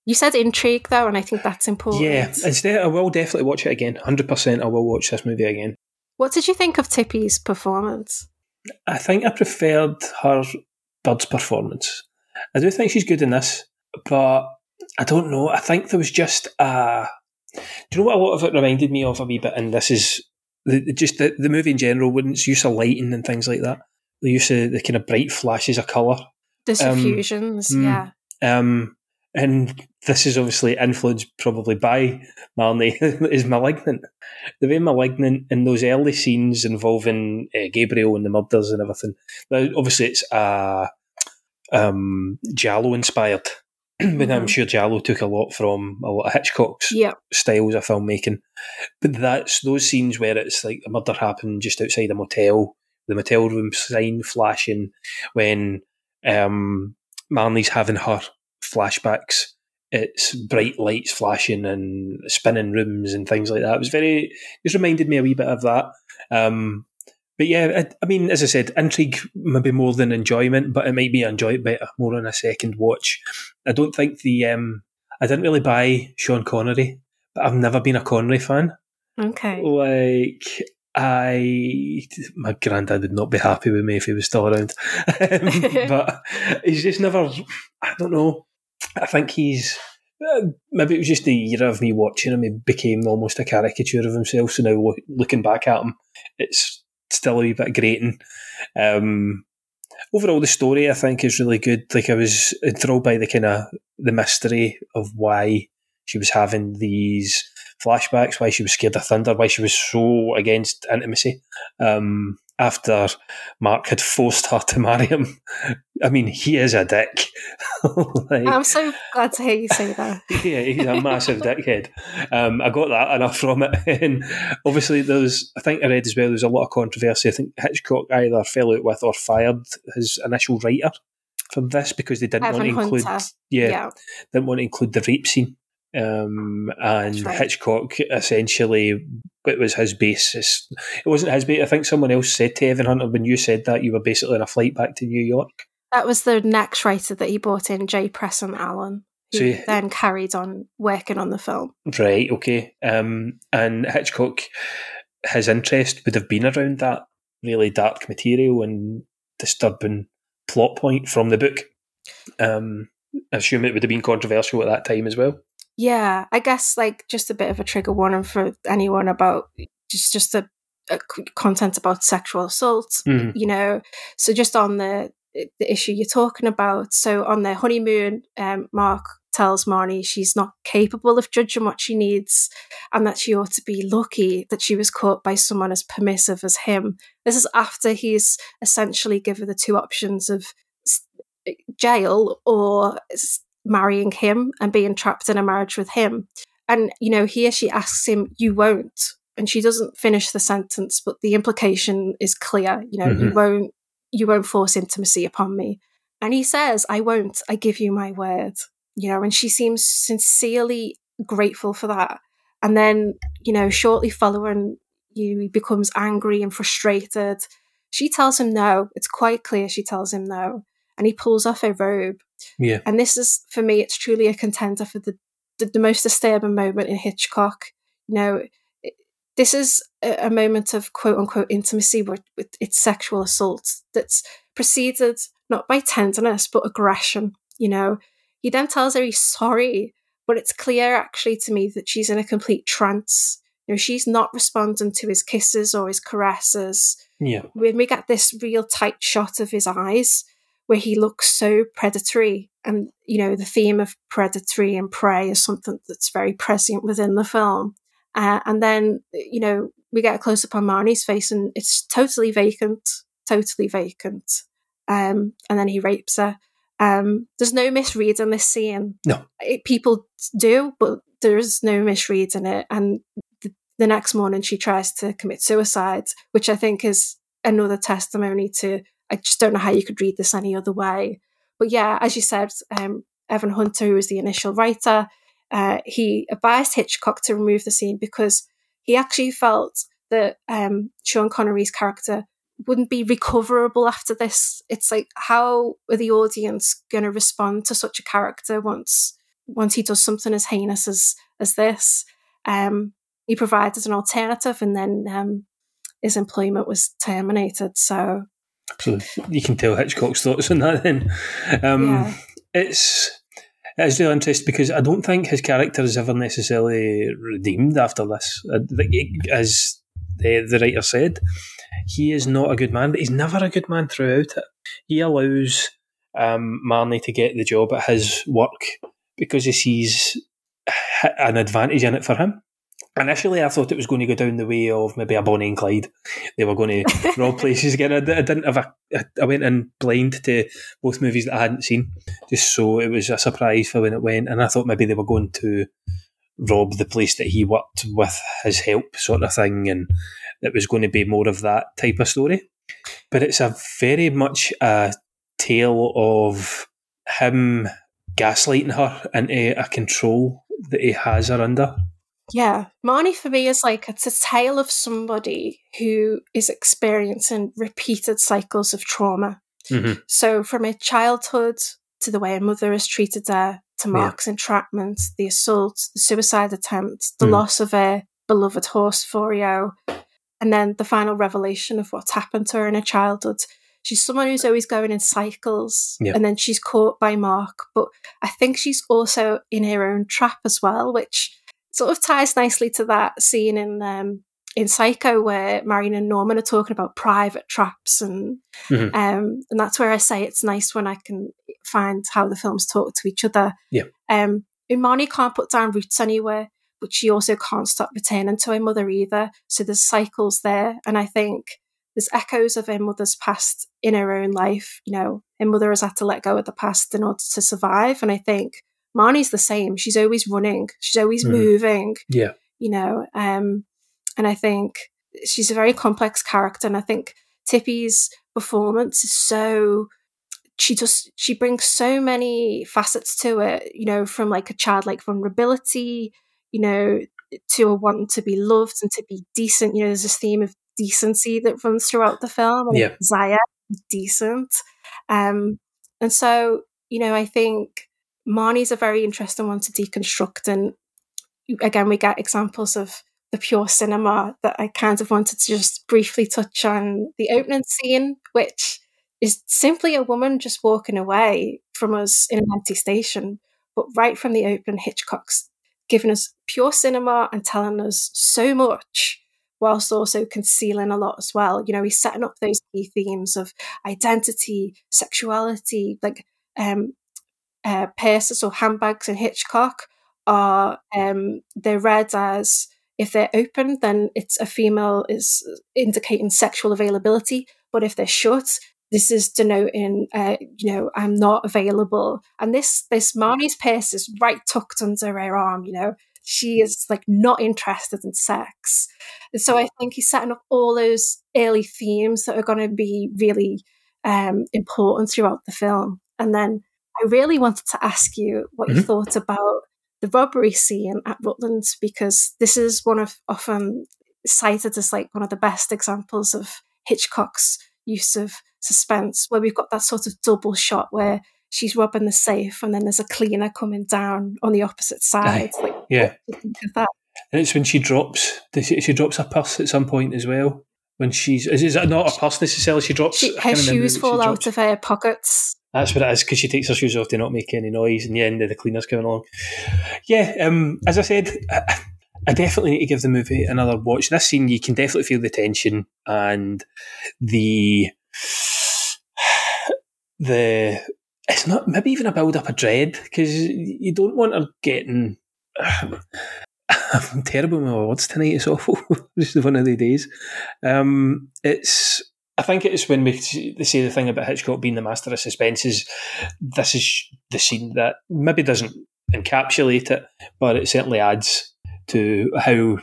[SPEAKER 5] You said intrigue though, and I think that's important.
[SPEAKER 4] yeah. Instead, I will definitely watch it again. Hundred percent, I will watch this movie again.
[SPEAKER 5] What did you think of Tippi's performance?
[SPEAKER 4] I think I preferred her Bird's performance. I do think she's good in this, but I don't know. I think there was just a. Do you know what a lot of it reminded me of a wee bit? And this is the, just the, the movie in general, when it's use of lighting and things like that. The use of the kind of bright flashes of colour.
[SPEAKER 5] The
[SPEAKER 4] Um,
[SPEAKER 5] suffusions,
[SPEAKER 4] mm,
[SPEAKER 5] yeah.
[SPEAKER 4] Um, and this is obviously influenced probably by Marnie, is Malignant. The way Malignant in those early scenes involving uh, Gabriel and the murders and everything. Obviously, it's uh, um, Giallo inspired. but I'm
[SPEAKER 5] Mhm.
[SPEAKER 4] sure Giallo took a lot from a lot of Hitchcock's
[SPEAKER 5] Yep.
[SPEAKER 4] styles of filmmaking. But that's those scenes where it's like a murder happened just outside a motel, the motel room sign flashing when um, Marnie's having her flashbacks. It's bright lights flashing and spinning rooms and things like that. It was very, just reminded me a wee bit of that. Um, but yeah, I, I, mean, as I said, intrigue maybe more than enjoyment, but it might be enjoyed better more on a second watch. I don't think the um, I didn't really buy Sean Connery, but I've never been a Connery fan.
[SPEAKER 5] Okay.
[SPEAKER 4] Like I, my granddad would not be happy with me if he was still around, but he's just never. I don't know. I think he's uh, maybe it was just the year of me watching him. He became almost a caricature of himself. So now looking back at him, it's still a wee bit grating. Um, overall, the story I think is really good. Like I was enthralled by the kind of the mystery of why she was having these flashbacks, why she was scared of thunder, why she was so against intimacy. Um, after Mark had forced her to marry him. I mean, he is a dick.
[SPEAKER 5] like, I'm so glad to hear you say that.
[SPEAKER 4] yeah, he's a massive dickhead. Um, I got that enough from it. And obviously, there's, I think I read as well, there's a lot of controversy. I think Hitchcock either fell out with or fired his initial writer from this because they didn't
[SPEAKER 5] Evan
[SPEAKER 4] want to include, yeah,
[SPEAKER 5] yeah,
[SPEAKER 4] didn't want to include the rape scene. Um, and
[SPEAKER 5] right.
[SPEAKER 4] Hitchcock essentially it was his basis. It wasn't his base. I think someone else said to Evan Hunter when you said that you were basically on a flight back to New York.
[SPEAKER 5] That was the next writer that he brought in, Jay Presson Allen, who
[SPEAKER 4] So he-
[SPEAKER 5] then carried on working on the film.
[SPEAKER 4] Right. Okay. Um, and Hitchcock, his interest would have been around that really dark material and disturbing plot point from the book. Um, I assume it would have been controversial at that time as well.
[SPEAKER 5] Yeah, I guess like just a bit of a trigger warning for anyone about just just c- content about sexual assault.
[SPEAKER 4] Mhm.
[SPEAKER 5] You know, so just on the the issue you're talking about. So on their honeymoon, um, Mark tells Marnie she's not capable of judging what she needs, and that she ought to be lucky that she was caught by someone as permissive as him. This is after he's essentially given the two options of jail or marrying him and being trapped in a marriage with him. And, you know, here she asks him, You won't. And she doesn't finish the sentence, but the implication is clear. You know, you
[SPEAKER 12] Mhm.
[SPEAKER 5] won't you won't force intimacy upon me. And he says, I won't, I give you my word. You know, and she seems sincerely grateful for that. And then, you know, shortly following, you he becomes angry and frustrated. She tells him no. It's quite clear she tells him no. And he pulls off her robe.
[SPEAKER 4] Yeah.
[SPEAKER 5] And this is, for me, it's truly a contender for the, the, the most disturbing moment in Hitchcock. You know, it- this is a, a moment of quote unquote intimacy with, with its sexual assault that's preceded not by tenderness, but aggression. You know, he then tells her he's sorry, but it's clear actually to me that she's in a complete trance. You know, she's not responding to his kisses or his caresses
[SPEAKER 4] Yeah.
[SPEAKER 5] when we get this real tight shot of his eyes where he looks so predatory and you know the theme of predatory and prey is something that's very present within the film. Uh, and then you know we get a close up on marnie's face and it's totally vacant totally vacant. Um, and then he rapes her. Um, there's no misread in this scene.
[SPEAKER 4] No.
[SPEAKER 5] it, people do but there's no misread in it. And the, the next morning she tries to commit suicide which i think is another testimony to i just don't know how you could read this any other way. But yeah as you said um, evan hunter who was the initial writer uh, he advised hitchcock to remove the scene because he actually felt that um, sean connery's character wouldn't be recoverable after this. It's like how are the audience going to respond to such a character once once he does something as heinous as as this? Um, he provided an alternative and then um, his employment was terminated. So
[SPEAKER 4] So you can tell Hitchcock's thoughts on that then. Um,
[SPEAKER 5] Yeah.
[SPEAKER 4] It's it's really interesting because I don't think his character is ever necessarily redeemed after this. It- As the, the writer said, he is not a good man, but he's never a good man throughout it. He allows um, Marnie to get the job at his work because he sees an advantage in it for him. Initially, I thought it was going to go down the way of maybe a Bonnie and Clyde. They were going to rob places again. I, I didn't have a. I went in blind to both movies that I hadn't seen, just so it was a surprise for when it went. And I thought maybe they were going to rob the place that he worked with his help, sort of thing, and it was going to be more of that type of story. But it's a very much a tale of him gaslighting her into a control that he has her under.
[SPEAKER 5] Yeah, Marnie for me is like it's a tale of somebody who is experiencing repeated cycles of trauma.
[SPEAKER 4] Mhm.
[SPEAKER 5] So from her childhood to the way her mother has treated her, to
[SPEAKER 4] Yeah.
[SPEAKER 5] Mark's entrapment, the assault, the suicide attempt, the
[SPEAKER 4] Mm.
[SPEAKER 5] loss of her beloved horse Forio, and then the final revelation of what's happened to her in her childhood. She's someone who's always going in cycles,
[SPEAKER 4] Yeah.
[SPEAKER 5] and then she's caught by Mark. But I think she's also in her own trap as well, which sort of ties nicely to that scene in um, in Psycho where Marion and Norman are talking about private traps, and
[SPEAKER 4] Mhm.
[SPEAKER 5] um, and that's where I say it's nice when I can find how the films talk to each other.
[SPEAKER 4] Yeah.
[SPEAKER 5] Um, Imani can't put down roots anywhere, but she also can't stop returning to her mother either. So there's cycles there, and I think there's echoes of her mother's past in her own life. You know, her mother has had to let go of the past in order to survive, and I think Marnie's the same. She's always running. She's always
[SPEAKER 4] Mhm.
[SPEAKER 5] moving.
[SPEAKER 4] Yeah.
[SPEAKER 5] You know, um, and I think she's a very complex character, and I think Tippi's performance is so she just she brings so many facets to it you know from like a childlike vulnerability you know to a wanting to be loved and to be decent you know there's this theme of decency that runs throughout the film and
[SPEAKER 4] Yeah.
[SPEAKER 5] Zaya decent um and so you know I think Marnie's a very interesting one to deconstruct and again we get examples of the pure cinema that I kind of wanted to just briefly touch on the opening scene, which is simply a woman just walking away from us in an empty station. But right from the open, Hitchcock's giving us pure cinema and telling us so much, whilst also concealing a lot as well. You know, he's setting up those key themes of identity, sexuality, like um, uh, purses or handbags in Hitchcock are um, they're read as if they're open, then it's a female is indicating sexual availability. But if they're shut, this is denoting, uh, you know, I'm not available. And this this Marnie's purse is right tucked under her arm. You know, she is like not interested in sex. And so I think he's setting up all those early themes that are going to be really um, important throughout the film. And then I really wanted to ask you what you
[SPEAKER 4] Mhm.
[SPEAKER 5] thought about the robbery scene at Rutland because this is one of often cited as like one of the best examples of Hitchcock's use of suspense, where we've got that sort of double shot where she's robbing the safe and then there's a cleaner coming down on the opposite side. Like,
[SPEAKER 4] Yeah.
[SPEAKER 5] what do you think of that?
[SPEAKER 4] And it's when she drops she, she drops a purse at some point as well. When she's is, is that not a purse necessarily? She drops
[SPEAKER 5] She, her shoes fall out of her pockets.
[SPEAKER 4] That's what it is because she takes her shoes off to not make any noise, and the end, then the cleaner's coming along. Yeah, um, as I said, I, definitely need to give the movie another watch. This scene, you can definitely feel the tension and the the. It's not maybe even a build up of dread because you don't want her getting. I'm terrible with my words tonight. It's awful. it's one of the days. Um, it's. I think it's when we they say the thing about Hitchcock being the master of suspense is this is the scene that maybe doesn't encapsulate it, but it certainly adds to how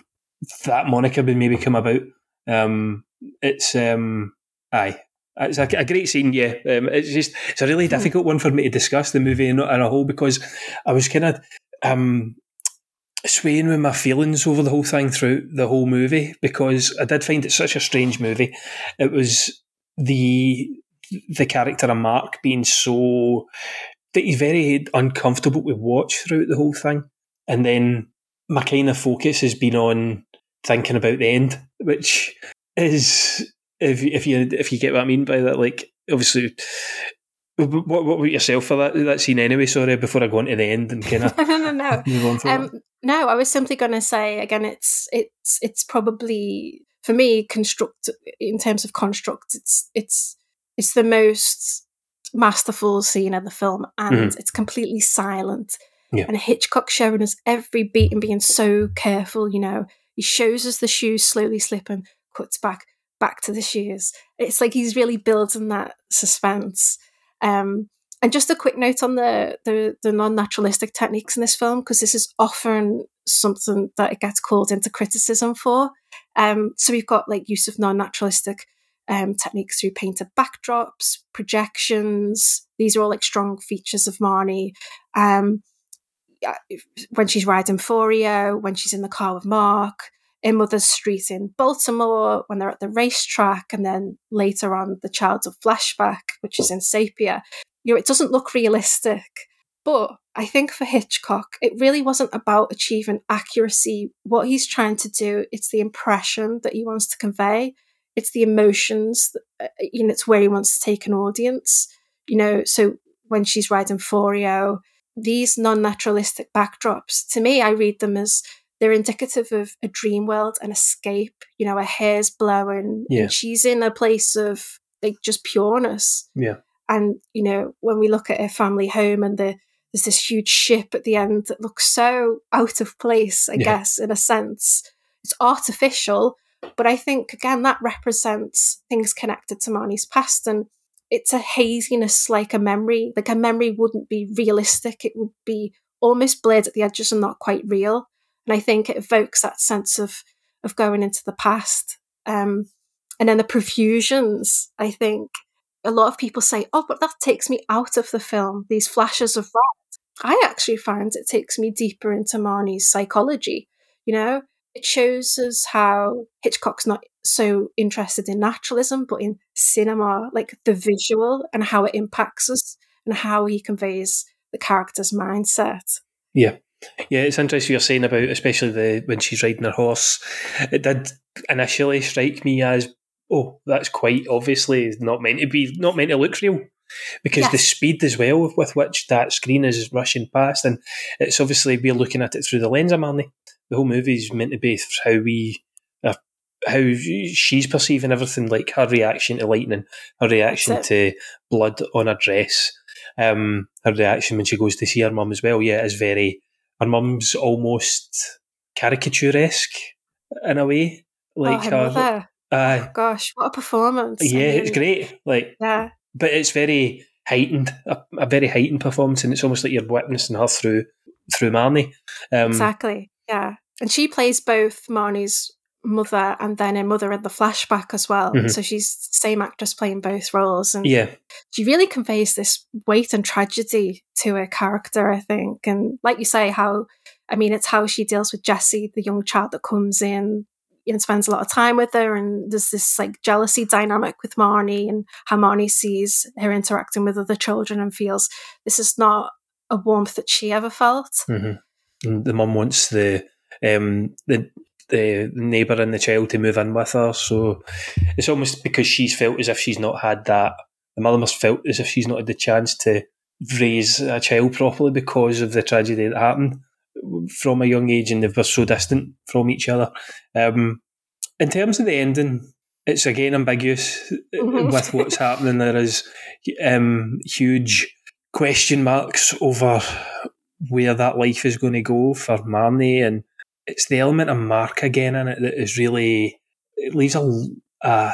[SPEAKER 4] that moniker would maybe come about. Um, it's um, aye. It's a, a great scene, yeah. Um, it's just it's a really difficult one for me to discuss the movie in, in a whole because I was kind of um, swaying with my feelings over the whole thing throughout the whole movie because I did find it such a strange movie. It was the the character of Mark being so that he's very uncomfortable to watch throughout the whole thing, and then my kind of focus has been on thinking about the end, which is if if you if you get what I mean by that, like obviously. What, what about yourself for that that scene anyway? Sorry, before I go on to the end and kind of
[SPEAKER 5] no, no, no.
[SPEAKER 4] move on from
[SPEAKER 5] Um, no, I was simply going to say again. It's it's it's probably for me construct in terms of construct. It's it's it's the most masterful scene in the film, and
[SPEAKER 4] Mhm.
[SPEAKER 5] it's completely silent.
[SPEAKER 4] Yeah.
[SPEAKER 5] And Hitchcock showing us every beat and being so careful. You know, he shows us the shoes slowly slipping, cuts back back to the shoes. It's like he's really building that suspense. Um, and just a quick note on the the, the non naturalistic techniques in this film, because this is often something that it gets called into criticism for. Um, so we've got like use of non naturalistic um, techniques through painted backdrops, projections. These are all like strong features of Marnie. Um, when she's riding Forio, when she's in the car with Mark, in Mother's Street in Baltimore, when they're at the racetrack, and then later on the Child's of Flashback, which is in sepia. You know, it doesn't look realistic. But I think for Hitchcock, it really wasn't about achieving accuracy. What he's trying to do, it's the impression that he wants to convey. It's the emotions, that, uh, you know, it's where he wants to take an audience. You know, so when she's riding Forio, these non-naturalistic backdrops, to me, I read them as they're indicative of a dream world, an escape. You know, her hair's blowing,
[SPEAKER 4] Yeah.
[SPEAKER 5] and she's in a place of like just pureness.
[SPEAKER 4] Yeah.
[SPEAKER 5] And you know, when we look at her family home and the there's this huge ship at the end that looks so out of place, I
[SPEAKER 4] Yeah.
[SPEAKER 5] guess, in a sense. It's artificial, but I think again that represents things connected to Marnie's past and it's a haziness like a memory. Like a memory wouldn't be realistic. It would be almost blurred at the edges and not quite real. And I think it evokes that sense of of going into the past. Um, and then the profusions, I think a lot of people say, oh, but that takes me out of the film, these flashes of red. I actually find it takes me deeper into Marnie's psychology. You know, it shows us how Hitchcock's not so interested in naturalism, but in cinema, like the visual and how it impacts us and how he conveys the character's mindset.
[SPEAKER 4] Yeah. Yeah, it's interesting you're saying about especially the when she's riding her horse. It did initially strike me as oh, that's quite obviously not meant to be not meant to look real. Because the speed as well with which that screen is rushing past and it's obviously we're looking at it through the lens of Marnie. The whole movie is meant to be how we uh, how she's perceiving everything, like her reaction to lightning, her reaction to blood on her dress, um, her reaction when she goes to see her mum as well. Yeah, is very. Her mum's almost caricaturesque in a way. Like
[SPEAKER 5] oh, her
[SPEAKER 4] uh,
[SPEAKER 5] Gosh, what a performance. I
[SPEAKER 4] yeah, it's great. Like,
[SPEAKER 5] Yeah.
[SPEAKER 4] but it's very heightened, a, a very heightened performance, and it's almost like you're witnessing her through through Marnie. Um,
[SPEAKER 5] Exactly. Yeah. And she plays both Marnie's mother and then her mother in the flashback as well.
[SPEAKER 4] Mhm.
[SPEAKER 5] So she's the same actress playing both roles. And
[SPEAKER 4] Yeah,
[SPEAKER 5] she really conveys this weight and tragedy to her character, I think. And like you say, how, I mean, it's how she deals with Jesse, the young child that comes in and spends a lot of time with her. And there's this like jealousy dynamic with Marnie and how Marnie sees her interacting with other children and feels this is not a warmth that she ever felt.
[SPEAKER 4] hmm And the mum wants the um, the the neighbour and the child to move in with her, so it's almost because she's felt as if she's not had that. The mother must felt as if she's not had the chance to raise a child properly because of the tragedy that happened from a young age, and they were so distant from each other. Um, in terms of the ending, it's again ambiguous
[SPEAKER 5] Mhm.
[SPEAKER 4] with what's happening. There is um, huge question marks over where that life is going to go for Marnie, and it's the element of Mark again in it that is really it leaves a a,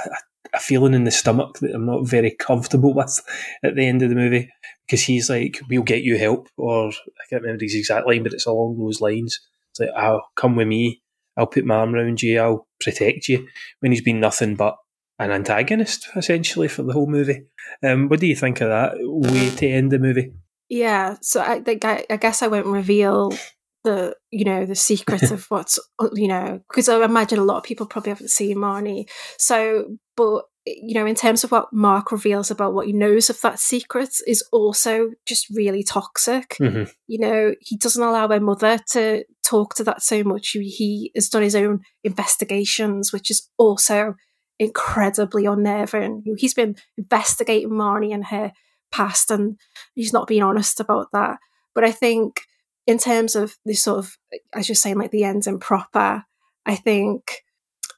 [SPEAKER 4] a feeling in the stomach that I'm not very comfortable with at the end of the movie because he's like, "We'll get you help," or I can't remember his exact line, but it's along those lines. It's like, "I'll come with me. I'll put my arm around you. I'll protect you." When he's been nothing but an antagonist essentially for the whole movie. Um, what do you think of that way to end the movie?
[SPEAKER 5] Yeah, so I think I, I guess I won't reveal the you know the secret of what's you know because I imagine a lot of people probably haven't seen Marnie. So, but you know, in terms of what Mark reveals about what he knows of that secret is also just really toxic.
[SPEAKER 4] Mhm.
[SPEAKER 5] You know, he doesn't allow her mother to talk to that so much. He has done his own investigations, which is also incredibly unnerving. He's been investigating Marnie and her past, and he's not being honest about that. But I think, in terms of this sort of, as you're saying, like the ends and proper, I think,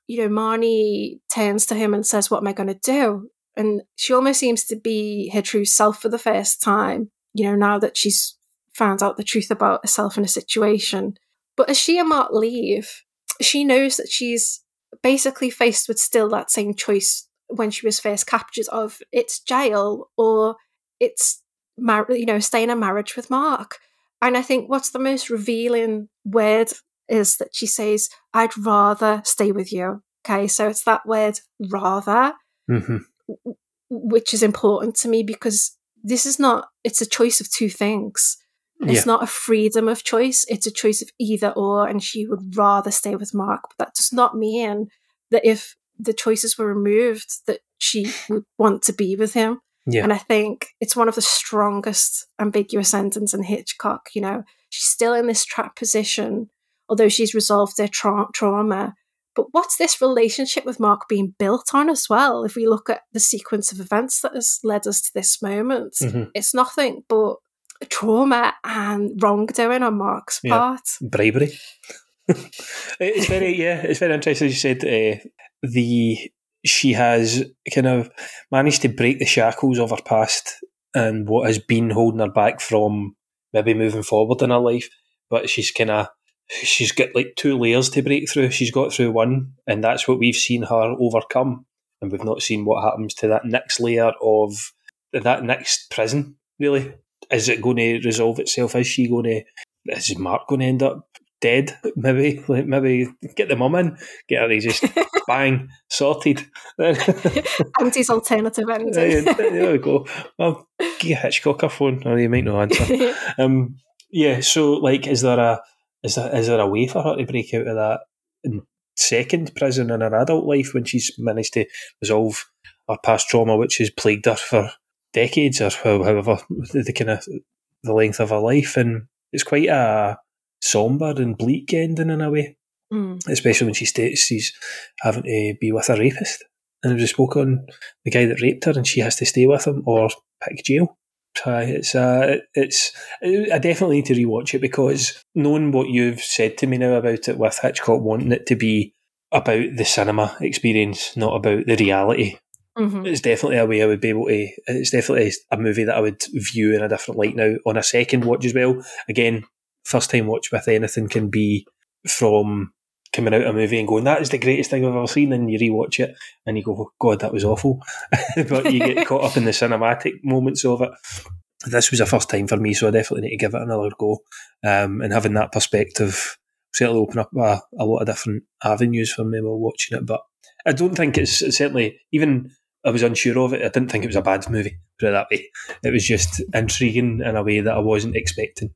[SPEAKER 5] you know, Marnie turns to him and says, What am I going to do? And she almost seems to be her true self for the first time, you know, now that she's found out the truth about herself and a situation. But as she and Mark leave, she knows that she's basically faced with still that same choice when she was first captured of it's jail or it's mar- you know stay in a marriage with Mark. And I think what's the most revealing word is that she says, "I'd rather stay with you." Okay, so it's that word "rather,"
[SPEAKER 4] Mm-hmm.
[SPEAKER 5] which is important to me because this is not. It's a choice of two things. It's
[SPEAKER 4] Yeah.
[SPEAKER 5] not a freedom of choice, it's a choice of either or, and she would rather stay with Mark. But that does not mean that if the choices were removed, that she would want to be with him.
[SPEAKER 4] Yeah.
[SPEAKER 5] And I think it's one of the strongest ambiguous endings in Hitchcock. You know, she's still in this trap position, although she's resolved her tra- trauma. But what's this relationship with Mark being built on as well? If we look at the sequence of events that has led us to this moment,
[SPEAKER 4] Mhm.
[SPEAKER 5] it's nothing but trauma and wrongdoing on Mark's
[SPEAKER 4] Yeah.
[SPEAKER 5] part.
[SPEAKER 4] bribery. it's very yeah, it's very interesting. You said uh, the she has kind of managed to break the shackles of her past and what has been holding her back from maybe moving forward in her life. But she's kind of she's got like two layers to break through. She's got through one, and that's what we've seen her overcome, and we've not seen what happens to that next layer of that next prison. Really, is it going to resolve itself? Is she going to? Is Mark going to end up dead? Maybe, like maybe get the mum in, get her just bang sorted.
[SPEAKER 5] Auntie's alternative ending.
[SPEAKER 4] there, there we go. Well, give Hitchcock a phone, or you might not answer. um, yeah. So, like, is there a is there is there a way for her to break out of that second prison in her adult life when she's managed to resolve her past trauma, which has plagued her for decades or however the, kind of the length of her life, and it's quite a somber and bleak ending in a way
[SPEAKER 5] Mm.
[SPEAKER 4] especially when she states she's having to be with a rapist. And it was spoke on the guy that raped her, and she has to stay with him or pick jail. So it's uh, it's I definitely need to rewatch it because knowing what you've said to me now about it, with Hitchcock wanting it to be about the cinema experience, not about the reality.
[SPEAKER 5] Mhm.
[SPEAKER 4] It's definitely a way I would be able to. It's definitely a movie that I would view in a different light now on a second watch as well. Again, first time watch with anything can be from coming out of a movie and going, that is the greatest thing I've ever seen, and you rewatch it and you go, oh, God, that was awful. but you get caught up in the cinematic moments of it. This was a first time for me, so I definitely need to give it another go. Um, and having that perspective certainly open up a, a lot of different avenues for me while watching it. But I don't think it's certainly, even I was unsure of it, I didn't think it was a bad movie, put it that way. It was just intriguing in a way that I wasn't expecting.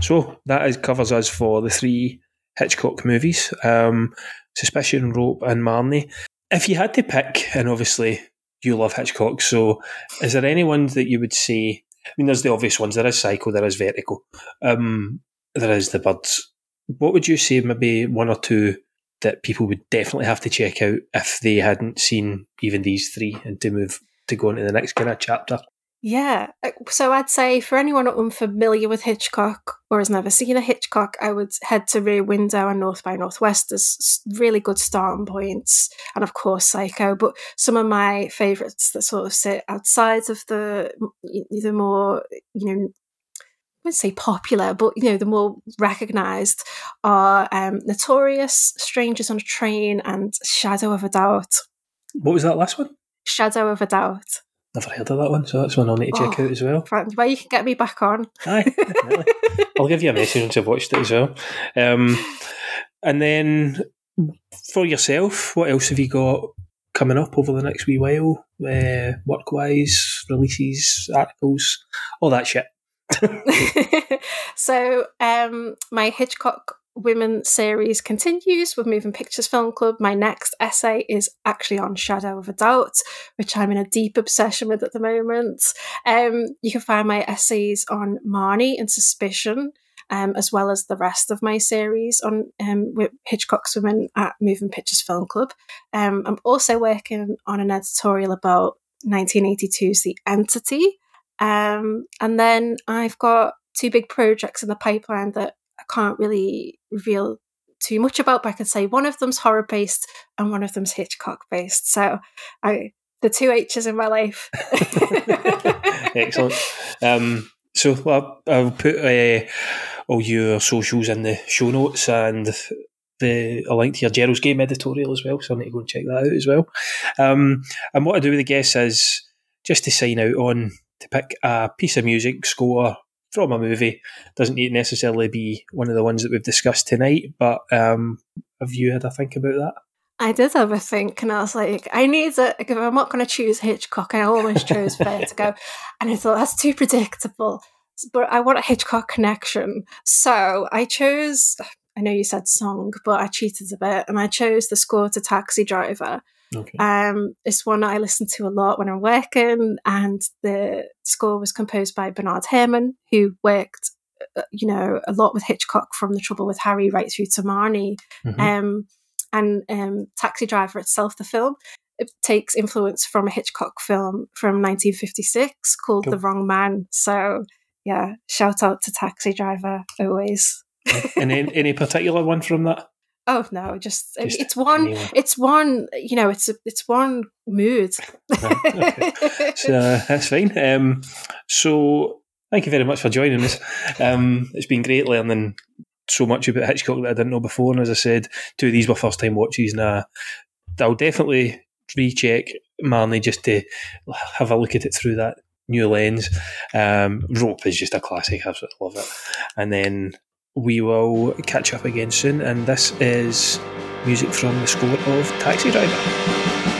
[SPEAKER 4] So that is, covers us for the three Hitchcock movies um, Suspicion, Rope, and Marnie. If you had to pick, and obviously you love Hitchcock, so is there any ones that you would say? I mean, there's the obvious ones. There is Psycho, there is Vertigo, um, there is The Birds. What would you say, maybe one or two that people would definitely have to check out if they hadn't seen even these three and to move to go into the next kind of chapter?
[SPEAKER 5] Yeah. So I'd say for anyone unfamiliar with Hitchcock or has never seen a Hitchcock, I would head to Rear Window and North by Northwest as really good starting points. And of course, Psycho. But some of my favourites that sort of sit outside of the the more, you know, I wouldn't say popular, but you know, the more recognised are um, Notorious, Strangers on a Train, and Shadow of a Doubt.
[SPEAKER 4] What was that last one?
[SPEAKER 5] Shadow of a Doubt.
[SPEAKER 4] Never heard of that one, so that's one I'll need to check
[SPEAKER 5] Oh.
[SPEAKER 4] out as well.
[SPEAKER 5] Right, Where you can get me back on.
[SPEAKER 4] Aye. I'll give you a message once I've watched it as well. Um, and then for yourself, what else have you got coming up over the next wee while? Uh, work wise, releases, articles, all that shit.
[SPEAKER 5] so um, my Hitchcock Women series continues with Moving Pictures Film Club. My next essay is actually on Shadow of a Doubt, which I'm in a deep obsession with at the moment. Um, you can find my essays on Marnie and Suspicion. Um, as well as the rest of my series on um, Hitchcock's Women at Moving Pictures Film Club. Um, I'm also working on an editorial about 1982's The Entity, um, and then I've got two big projects in the pipeline that I can't really reveal too much about, but I could say one of them's horror based and one of them's Hitchcock based. So I the two H's in my life.
[SPEAKER 4] Excellent. Um, so I'll, I'll put uh, all your socials in the show notes and the a link to your Gerald's Game editorial as well. So I need to go and check that out as well. Um, and what I do with the guests is just to sign out on to pick a piece of music score from a movie. Doesn't need necessarily be one of the ones that we've discussed tonight, but um, have you had a think about that?
[SPEAKER 5] I did have a think, and I was like, I need to. If I'm not going to choose Hitchcock, I almost chose Vertigo, and I thought that's too predictable. but I want a Hitchcock connection. So I chose. I know you said song, but I cheated a bit, and I chose the score to Taxi Driver.
[SPEAKER 4] Okay.
[SPEAKER 5] Um, it's one I listen to a lot when I'm working, and the score was composed by Bernard Herrmann, who worked, uh, you know, a lot with Hitchcock from The Trouble with Harry right through to Marnie.
[SPEAKER 12] Mhm.
[SPEAKER 5] Um, and um, Taxi Driver itself, the film, it takes influence from a Hitchcock film from 1956 called
[SPEAKER 4] Cool.
[SPEAKER 5] The Wrong Man. So, yeah, shout out to Taxi Driver always.
[SPEAKER 4] and any, any particular one from that?
[SPEAKER 5] Oh no, just,
[SPEAKER 4] Just
[SPEAKER 5] it's one.
[SPEAKER 4] anyone.
[SPEAKER 5] It's one. You know, it's a, it's one mood.
[SPEAKER 4] So that's fine. Um, so thank you very much for joining us. Um, it's been great learning so much about Hitchcock that I didn't know before. And as I said, two of these were first time watches, and uh, I'll definitely recheck Marnie just to have a look at it through that new lens. Um, Rope is just a classic. I absolutely love it. And then we will catch up again soon. And this is music from the score of Taxi Driver.